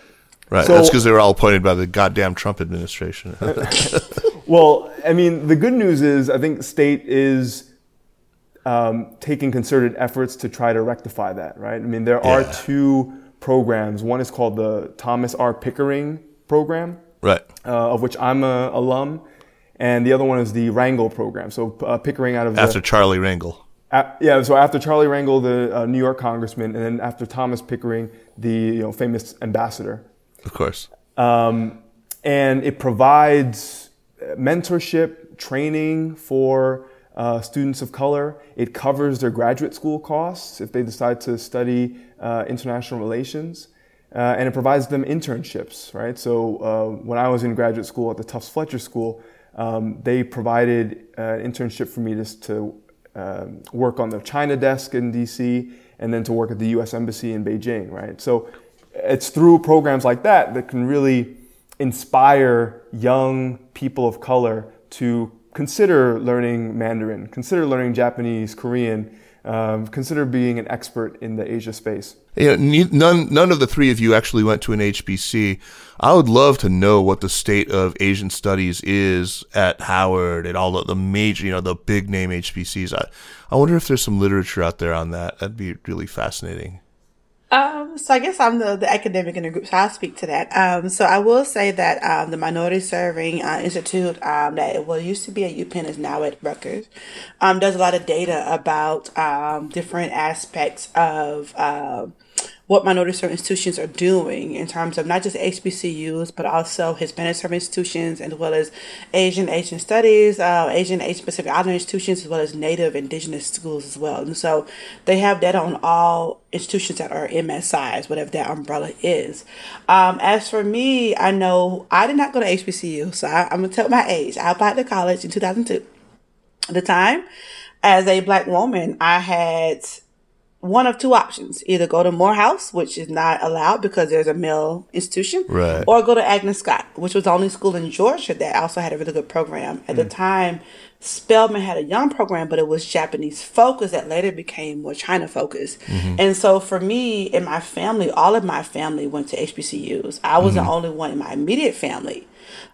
Right. So, That's because they were all appointed by the goddamn Trump administration. well, I mean, the good news is I think state is um, taking concerted efforts to try to rectify that, right? I mean, there yeah. are two programs. One is called the Thomas R. Pickering program, right? Uh, of which I'm a alum, and the other one is the Rangel program. So uh, Pickering out of after the, Charlie Rangel yeah, so after Charlie Rangel, the uh, New York congressman, and then after Thomas Pickering, the you know, famous ambassador. Of course. Um, and it provides mentorship, training for uh, students of color. It covers their graduate school costs if they decide to study uh, international relations. Uh, and it provides them internships, right? So uh, when I was in graduate school at the Tufts Fletcher School, um, they provided an internship for me just to um, work on the China desk in DC, and then to work at the U.S. Embassy in Beijing, right? So it's through programs like that that can really inspire young people of color to consider learning Mandarin, consider learning Japanese, Korean, um, consider being an expert in the Asia space. Yeah, none none of the three of you actually went to an HBC. I would love to know what the state of Asian studies is at Howard and all the, the major, you know, the big name HBCs. I, I wonder if there's some literature out there on that. That'd be really fascinating. Um, so I guess I'm the, the academic in the group, so I'll speak to that. Um, so I will say that um, the Minority Serving uh, Institute um, that well used to be at UPenn is now at Rutgers, um, does a lot of data about um, different aspects of uh, what minority serving institutions are doing in terms of not just HBCUs, but also Hispanic serving institutions, as well as Asian Asian studies, uh, Asian Asian Pacific Islander institutions, as well as Native Indigenous schools as well. And so they have data on all institutions that are MSIs, whatever that umbrella is. Um, as for me, I know I did not go to HBCU, so I, am gonna tell my age. I applied to college in 2002. At the time, as a black woman, I had one of two options either go to Morehouse, which is not allowed because there's a male institution, right. or go to Agnes Scott, which was the only school in Georgia that also had a really good program. At mm. the time, Spelman had a young program, but it was Japanese focused that later became more China focused. Mm-hmm. And so for me and my family, all of my family went to HBCUs. I was mm-hmm. the only one in my immediate family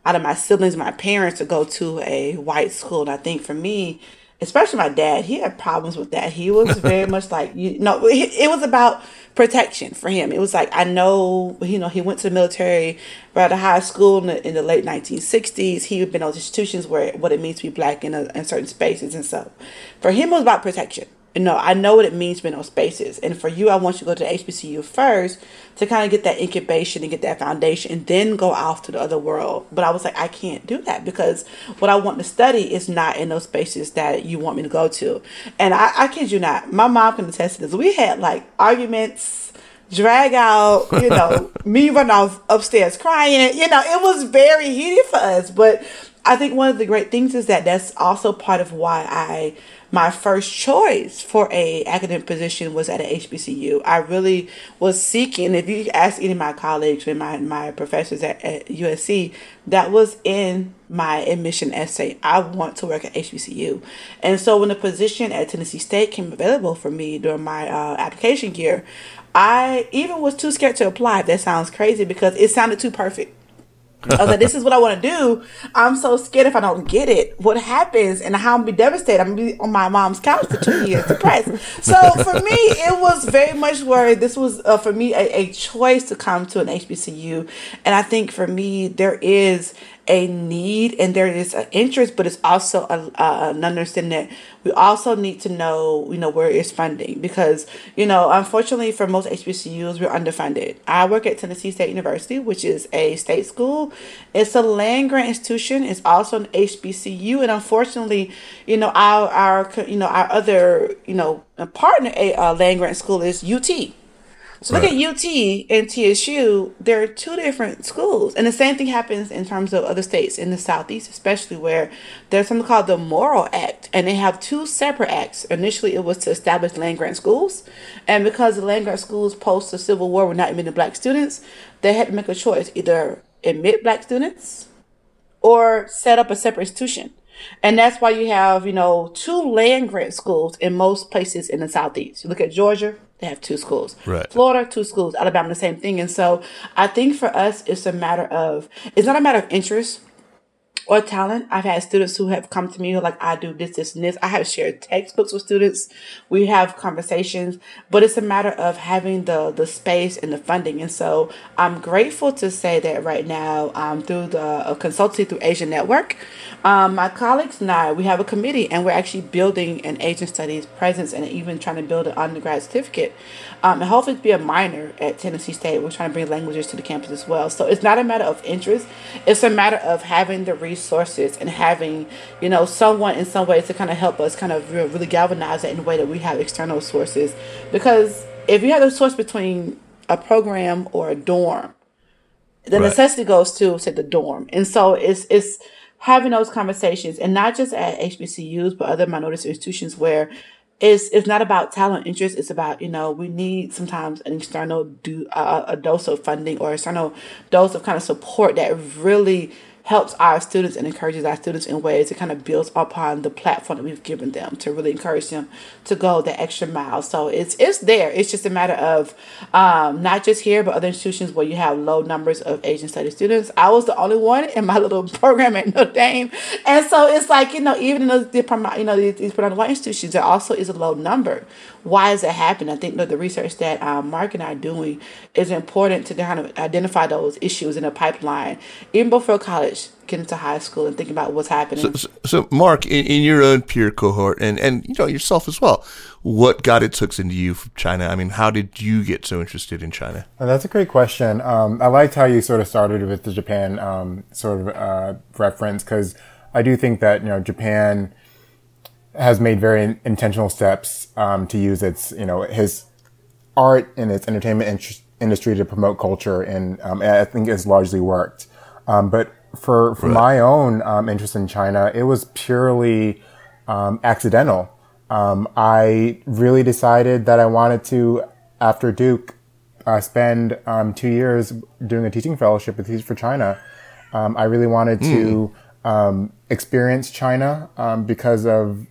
out of my siblings, my parents to go to a white school. And I think for me, especially my dad, he had problems with that. He was very much like, you know, it, was about protection for him. It was like, I know, you know, he went to the military right high school in the, in the late 1960s. He had been in institutions where what it means to be black in, a, in certain spaces. And so for him, it was about protection you know, I know what it means to be in those spaces. And for you, I want you to go to HBCU first to kind of get that incubation and get that foundation and then go off to the other world. But I was like, I can't do that because what I want to study is not in those spaces that you want me to go to. And I, I kid you not, my mom can attest to this. We had like arguments, drag out, you know, me running off upstairs crying. You know, it was very heated for us. But I think one of the great things is that that's also part of why I my first choice for a academic position was at a HBCU. I really was seeking. If you ask any of my colleagues and my my professors at, at USC, that was in my admission essay. I want to work at HBCU, and so when the position at Tennessee State came available for me during my uh, application year, I even was too scared to apply. That sounds crazy because it sounded too perfect I was like, this is what I want to do. I'm so scared if I don't get it, what happens and how I'm be devastated. I'm be on my mom's couch for two years depressed. So for me, it was very much where this was uh, for me a, a choice to come to an HBCU, and I think for me there is a need and there is an interest, but it's also a, uh, an understanding that we also need to know, you know, where is funding because, you know, unfortunately for most HBCUs, we're underfunded. I work at Tennessee State University, which is a state school. It's a land grant institution. It's also an HBCU, and unfortunately, you know, our our you know our other you know partner uh, land grant school is UT. So look at UT and TSU, they're two different schools. And the same thing happens in terms of other states in the Southeast, especially where there's something called the Morrill Act. And they have two separate acts. Initially, it was to establish land grant schools. And because the land grant schools post the Civil War were not admitting black students, they had to make a choice either admit black students or set up a separate institution. And that's why you have, you know, two land grant schools in most places in the Southeast. You look at Georgia, they have two schools. Right. Florida, two schools. Alabama, the same thing. And so I think for us, it's a matter of, it's not a matter of interest or talent. I've had students who have come to me like, I do this, this, and this. I have shared textbooks with students. We have conversations, but it's a matter of having the the space and the funding. And so I'm grateful to say that right now, um, through the uh, consultancy through Asian Network, um, my colleagues and I, we have a committee, and we're actually building an Asian studies presence and even trying to build an undergrad certificate. Um, and hopefully to be a minor at Tennessee State. We're trying to bring languages to the campus as well. So it's not a matter of interest. It's a matter of having the resources and having, you know, someone in some way to kind of help us kind of really galvanize it in a way that we have external sources. Because if you have a source between a program or a dorm, the Right. necessity goes to say the dorm. And so it's it's having those conversations and not just at HBCUs but other minority institutions where it's it's not about talent interest. It's about you know we need sometimes an external do uh, a dose of funding or external dose of kind of support that really helps our students and encourages our students in ways to kind of build upon the platform that we've given them to really encourage them to go the extra mile. So it's it's there. It's just a matter of um, not just here, but other institutions where you have low numbers of Asian studies students. I was the only one in my little program at Notre Dame, and so it's like you know even in those the you know these, these predominant white institutions, there also is a low number. Why does that happen? I think that the research that um, Mark and I are doing is important to kind of identify those issues in the pipeline, even before college, get into high school, and think about what's happening. So, so Mark, in, in your own peer cohort, and and you know yourself as well, what got its hooks into you from China? I mean, how did you get so interested in China? Uh, That's a great question. Um, I liked how you sort of started with the Japan um, sort of uh, reference because I do think that you know Japan has made very intentional steps um, to use its you know his art and its entertainment in- industry to promote culture, and um, I think it's largely worked. Um, but for for my own um, interest in China, it was purely um, accidental. Um, I really decided that I wanted to, after Duke, uh, spend um, two years doing a teaching fellowship with Teach for China. Um, I really wanted to um, experience China um, because of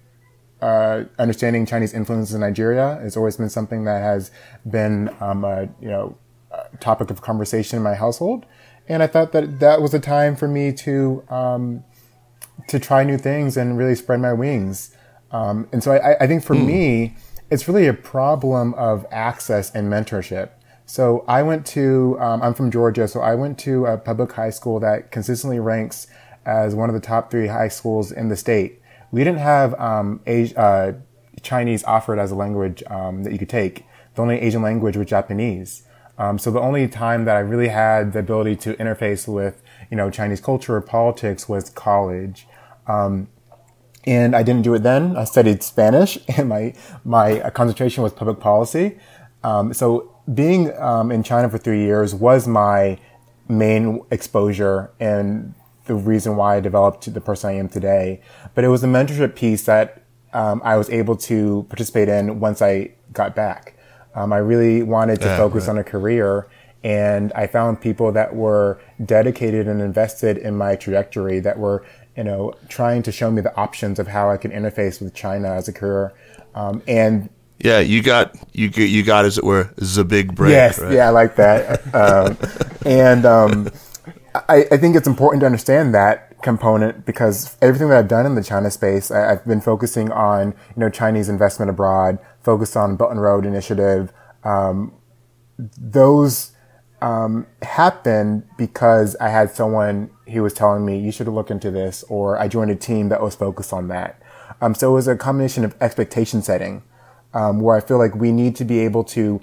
uh, understanding Chinese influence in Nigeria. has always been something that has been um, a you know a topic of conversation in my household, and I thought that that was a time for me to um, to try new things and really spread my wings. Um, and so I, I think for me, it's really a problem of access and mentorship. So I went to, um, I'm from Georgia, so I went to a public high school that consistently ranks as one of the top three high schools in the state. We didn't have um, Asi- uh, Chinese offered as a language um, that you could take. The only Asian language was Japanese. Um, so the only time that I really had the ability to interface with, you know, Chinese culture or politics was college. Um, and I didn't do it then. I studied Spanish, and my my uh, concentration was public policy. Um, so being um, in China for three years was my main exposure and the reason why I developed the person I am today. But it was a mentorship piece that um, I was able to participate in once I got back. Um, I really wanted to Yeah, focus right. on a career, and I found people that were dedicated and invested in my trajectory that were, you know, trying to show me the options of how I could interface with China as a career. Um, and Yeah, you got you you got as it were the big break. yes, right? yeah, I like that. um, and um, I, I think it's important to understand that component because everything that I've done in the China space, I, have been focusing on you know Chinese investment abroad, focused on Belt and Road Initiative. Um, those um, happened because I had someone who was telling me you should look into this, or I joined a team that was focused on that. Um, so it was a combination of expectation setting, um, where I feel like we need to be able to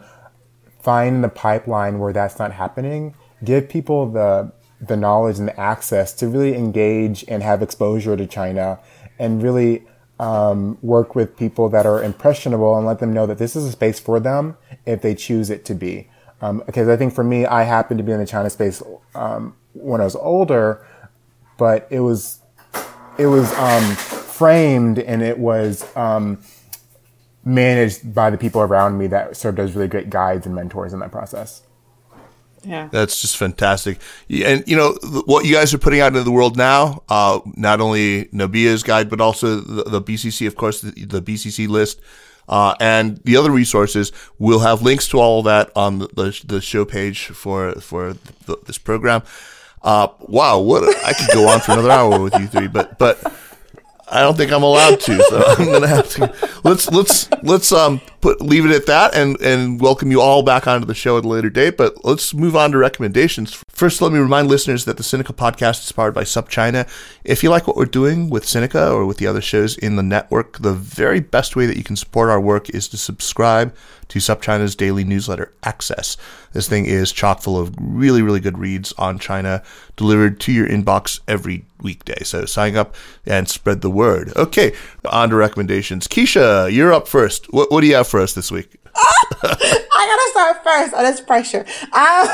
find the pipeline where that's not happening, give people the the knowledge and the access to really engage and have exposure to China, and really um, work with people that are impressionable and let them know that this is a space for them if they choose it to be. Um, because I think for me, I happened to be in the China space um, when I was older, but it was it was um, framed and it was um, managed by the people around me that served as really great guides and mentors in that process. Yeah, that's just fantastic. And you know what you guys are putting out into the world now, uh, not only NABEA's guide, but also the, the BCC, of course, the, the BCC list. Uh, and the other resources, we'll have links to all of that on the, the, show page for for the, this program. Uh, wow, what I could go on for another hour with you three, but but I don't think I'm allowed to, so I'm gonna have to. Let's let's let's um put leave it at that, and and welcome you all back onto the show at a later date. But let's move on to recommendations. First, let me remind listeners that the Sinica podcast is powered by SupChina. If you like what we're doing with Sinica or with the other shows in the network, the very best way that you can support our work is to subscribe to SupChina's daily newsletter, Access. This thing is chock full of really, really good reads on China delivered to your inbox every weekday. So sign up and spread the word. Okay, on to recommendations. Keisha, you're up first. What, what do you have for us this week? I gotta start first. Oh, that's pressure. Um,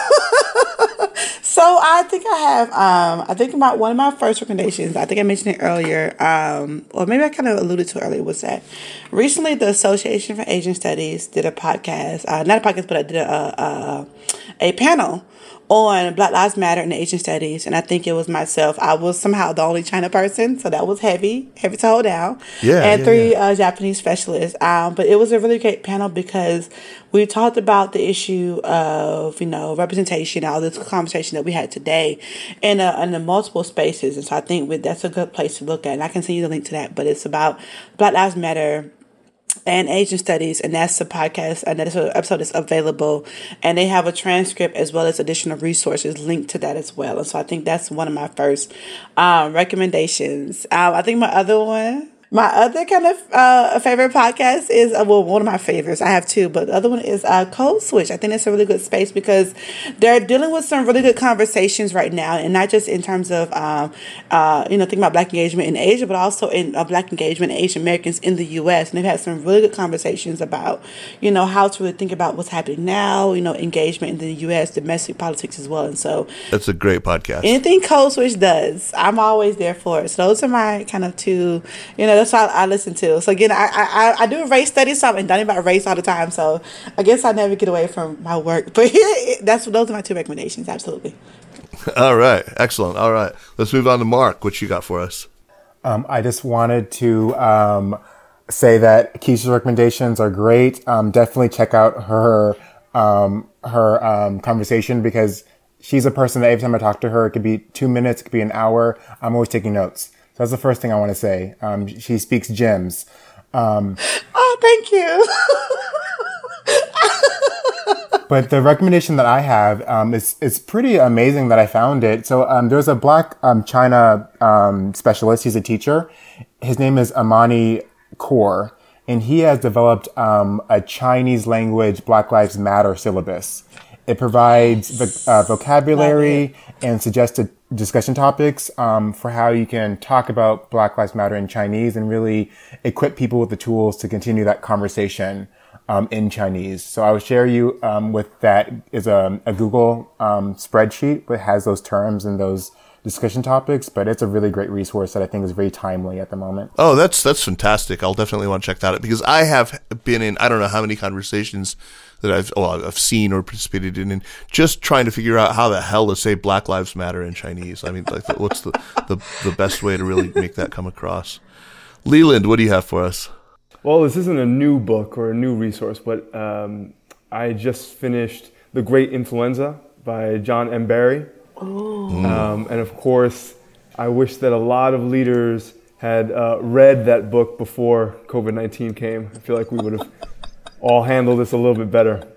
so I think I have. Um, I think about one of my first recommendations. I think I mentioned it earlier, um, or maybe I kind of alluded to earlier. Was that recently the Association for Asian Studies did a podcast, uh, not a podcast, but I did a, a, a panel on Black Lives Matter and Asian Studies, and I think it was myself. I was somehow the only China person, so that was heavy, heavy to hold down. Yeah, and yeah, three yeah. Uh, Japanese specialists. Um, but it was a really great panel because we talked about the issue of you know representation, all this conversation that we had today, in a, in a multiple spaces, and so I think that's a good place to look at. And I can send you the link to that. But it's about Black Lives Matter and Asian Studies, and that's the podcast, and that episode is available, and they have a transcript as well as additional resources linked to that as well. And so I think that's one of my first um, recommendations. Um, I think my other one my other kind of uh, favorite podcast is uh, well, one of my favorites. I have two, but the other one is uh, Code Switch. I think it's a really good space because they're dealing with some really good conversations right now, and not just in terms of um, uh, you know thinking about Black engagement in Asia, but also in uh, Black engagement in Asian Americans in the U.S. And they've had some really good conversations about you know how to really think about what's happening now. You know, engagement in the U.S., domestic politics as well, and so that's a great podcast. Anything Code Switch does, I'm always there for it. So those are my kind of two, you know that's what I, I listen to. So again, I, I I do race studies, so I'm done about race all the time. So I guess I never get away from my work. But that's those are my two recommendations. Absolutely. All right, excellent. All right, let's move on to Mark. What you got for us? Um, I just wanted to um, say that Keisha's recommendations are great. Um, definitely check out her um, her um, conversation because she's a person that every time I talk to her, it could be two minutes, it could be an hour. I'm always taking notes. So that's the first thing I want to say. Um, she speaks gems. Um, oh, thank you. but the recommendation that I have um, is it's pretty amazing that I found it. So um, there's a black um, China um, specialist. He's a teacher. His name is Amani Kaur, and he has developed um, a Chinese language Black Lives Matter syllabus. It provides the uh, vocabulary and suggested discussion topics um, for how you can talk about Black Lives Matter in Chinese and really equip people with the tools to continue that conversation um, in Chinese. So I will share you um, with that is a, a Google um, spreadsheet that has those terms and those discussion topics, but it's a really great resource that I think is very timely at the moment. Oh, that's that's fantastic. I'll definitely want to check that out because I have been in I don't know how many conversations that I've well, I've seen or participated in, and just trying to figure out how the hell to say Black Lives Matter in Chinese. I mean, like, what's the, the the best way to really make that come across? Leland, what do you have for us? Well, this isn't a new book or a new resource, but um, I just finished The Great Influenza by John M. Barry. Um, and of course, I wish that a lot of leaders had uh, read that book before COVID 19 came. I feel like we would have all handle this a little bit better.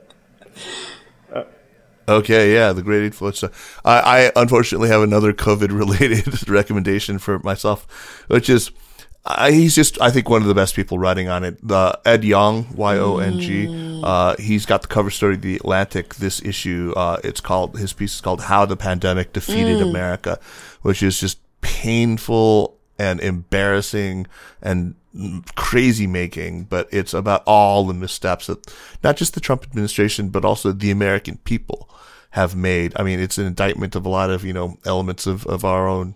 Okay, yeah, the great influenza. I, I unfortunately have another COVID-related recommendation for myself, which is uh, he's just I think one of the best people writing on it. The Ed Yong, Y O N G. Uh, he's got the cover story of the Atlantic. This issue, uh, it's called his piece is called "How the Pandemic Defeated America," which is just painful and embarrassing and crazy making, but it's about all the missteps that not just the Trump administration, but also the American people have made. I mean, it's an indictment of a lot of, you know, elements of, of our own,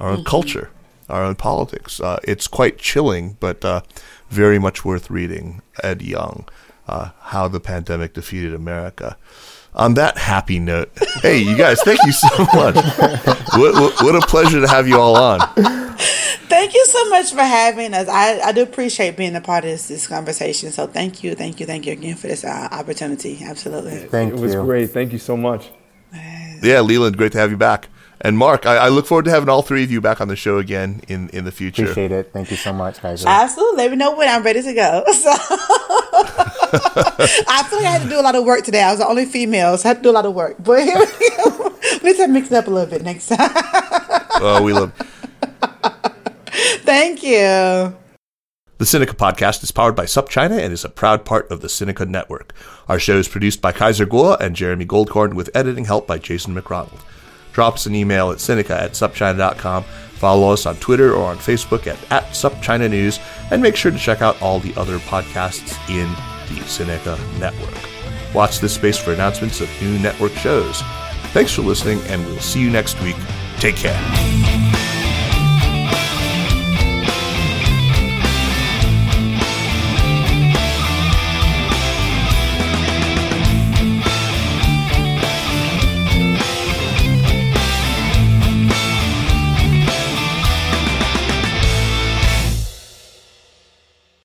our own culture, our own politics. Uh, it's quite chilling, but, uh, very much worth reading. Ed Yong, uh, How the Pandemic Defeated America. On that happy note, hey, you guys, thank you so much. what, what, what a pleasure to have you all on. Thank you so much for having us. I, I do appreciate being a part of this, this conversation. So thank you, thank you, thank you again for this uh, opportunity. Absolutely. Thank It was great. Thank you so much. Yeah, Leland, great to have you back. And Mark, I, I look forward to having all three of you back on the show again in, in the future. Appreciate it. Thank you so much, guys. Absolutely. Let me know when I'm ready to go. So I feel like I had to do a lot of work today. I was the only female, so I had to do a lot of work. But here we go. We need to mix it up a little bit next time. Oh, we love. Thank you. The Sinica podcast is powered by SupChina and is a proud part of the Sinica network. Our show is produced by Kaiser Kuo and Jeremy Goldkorn with editing help by Jason McRonald. Drop us an email at Sinica at supchina.com. Follow us on Twitter or on Facebook at, at SupChina News, and make sure to check out all the other podcasts in the Sinica network. Watch this space for announcements of new network shows. Thanks for listening, and we'll see you next week. Take care.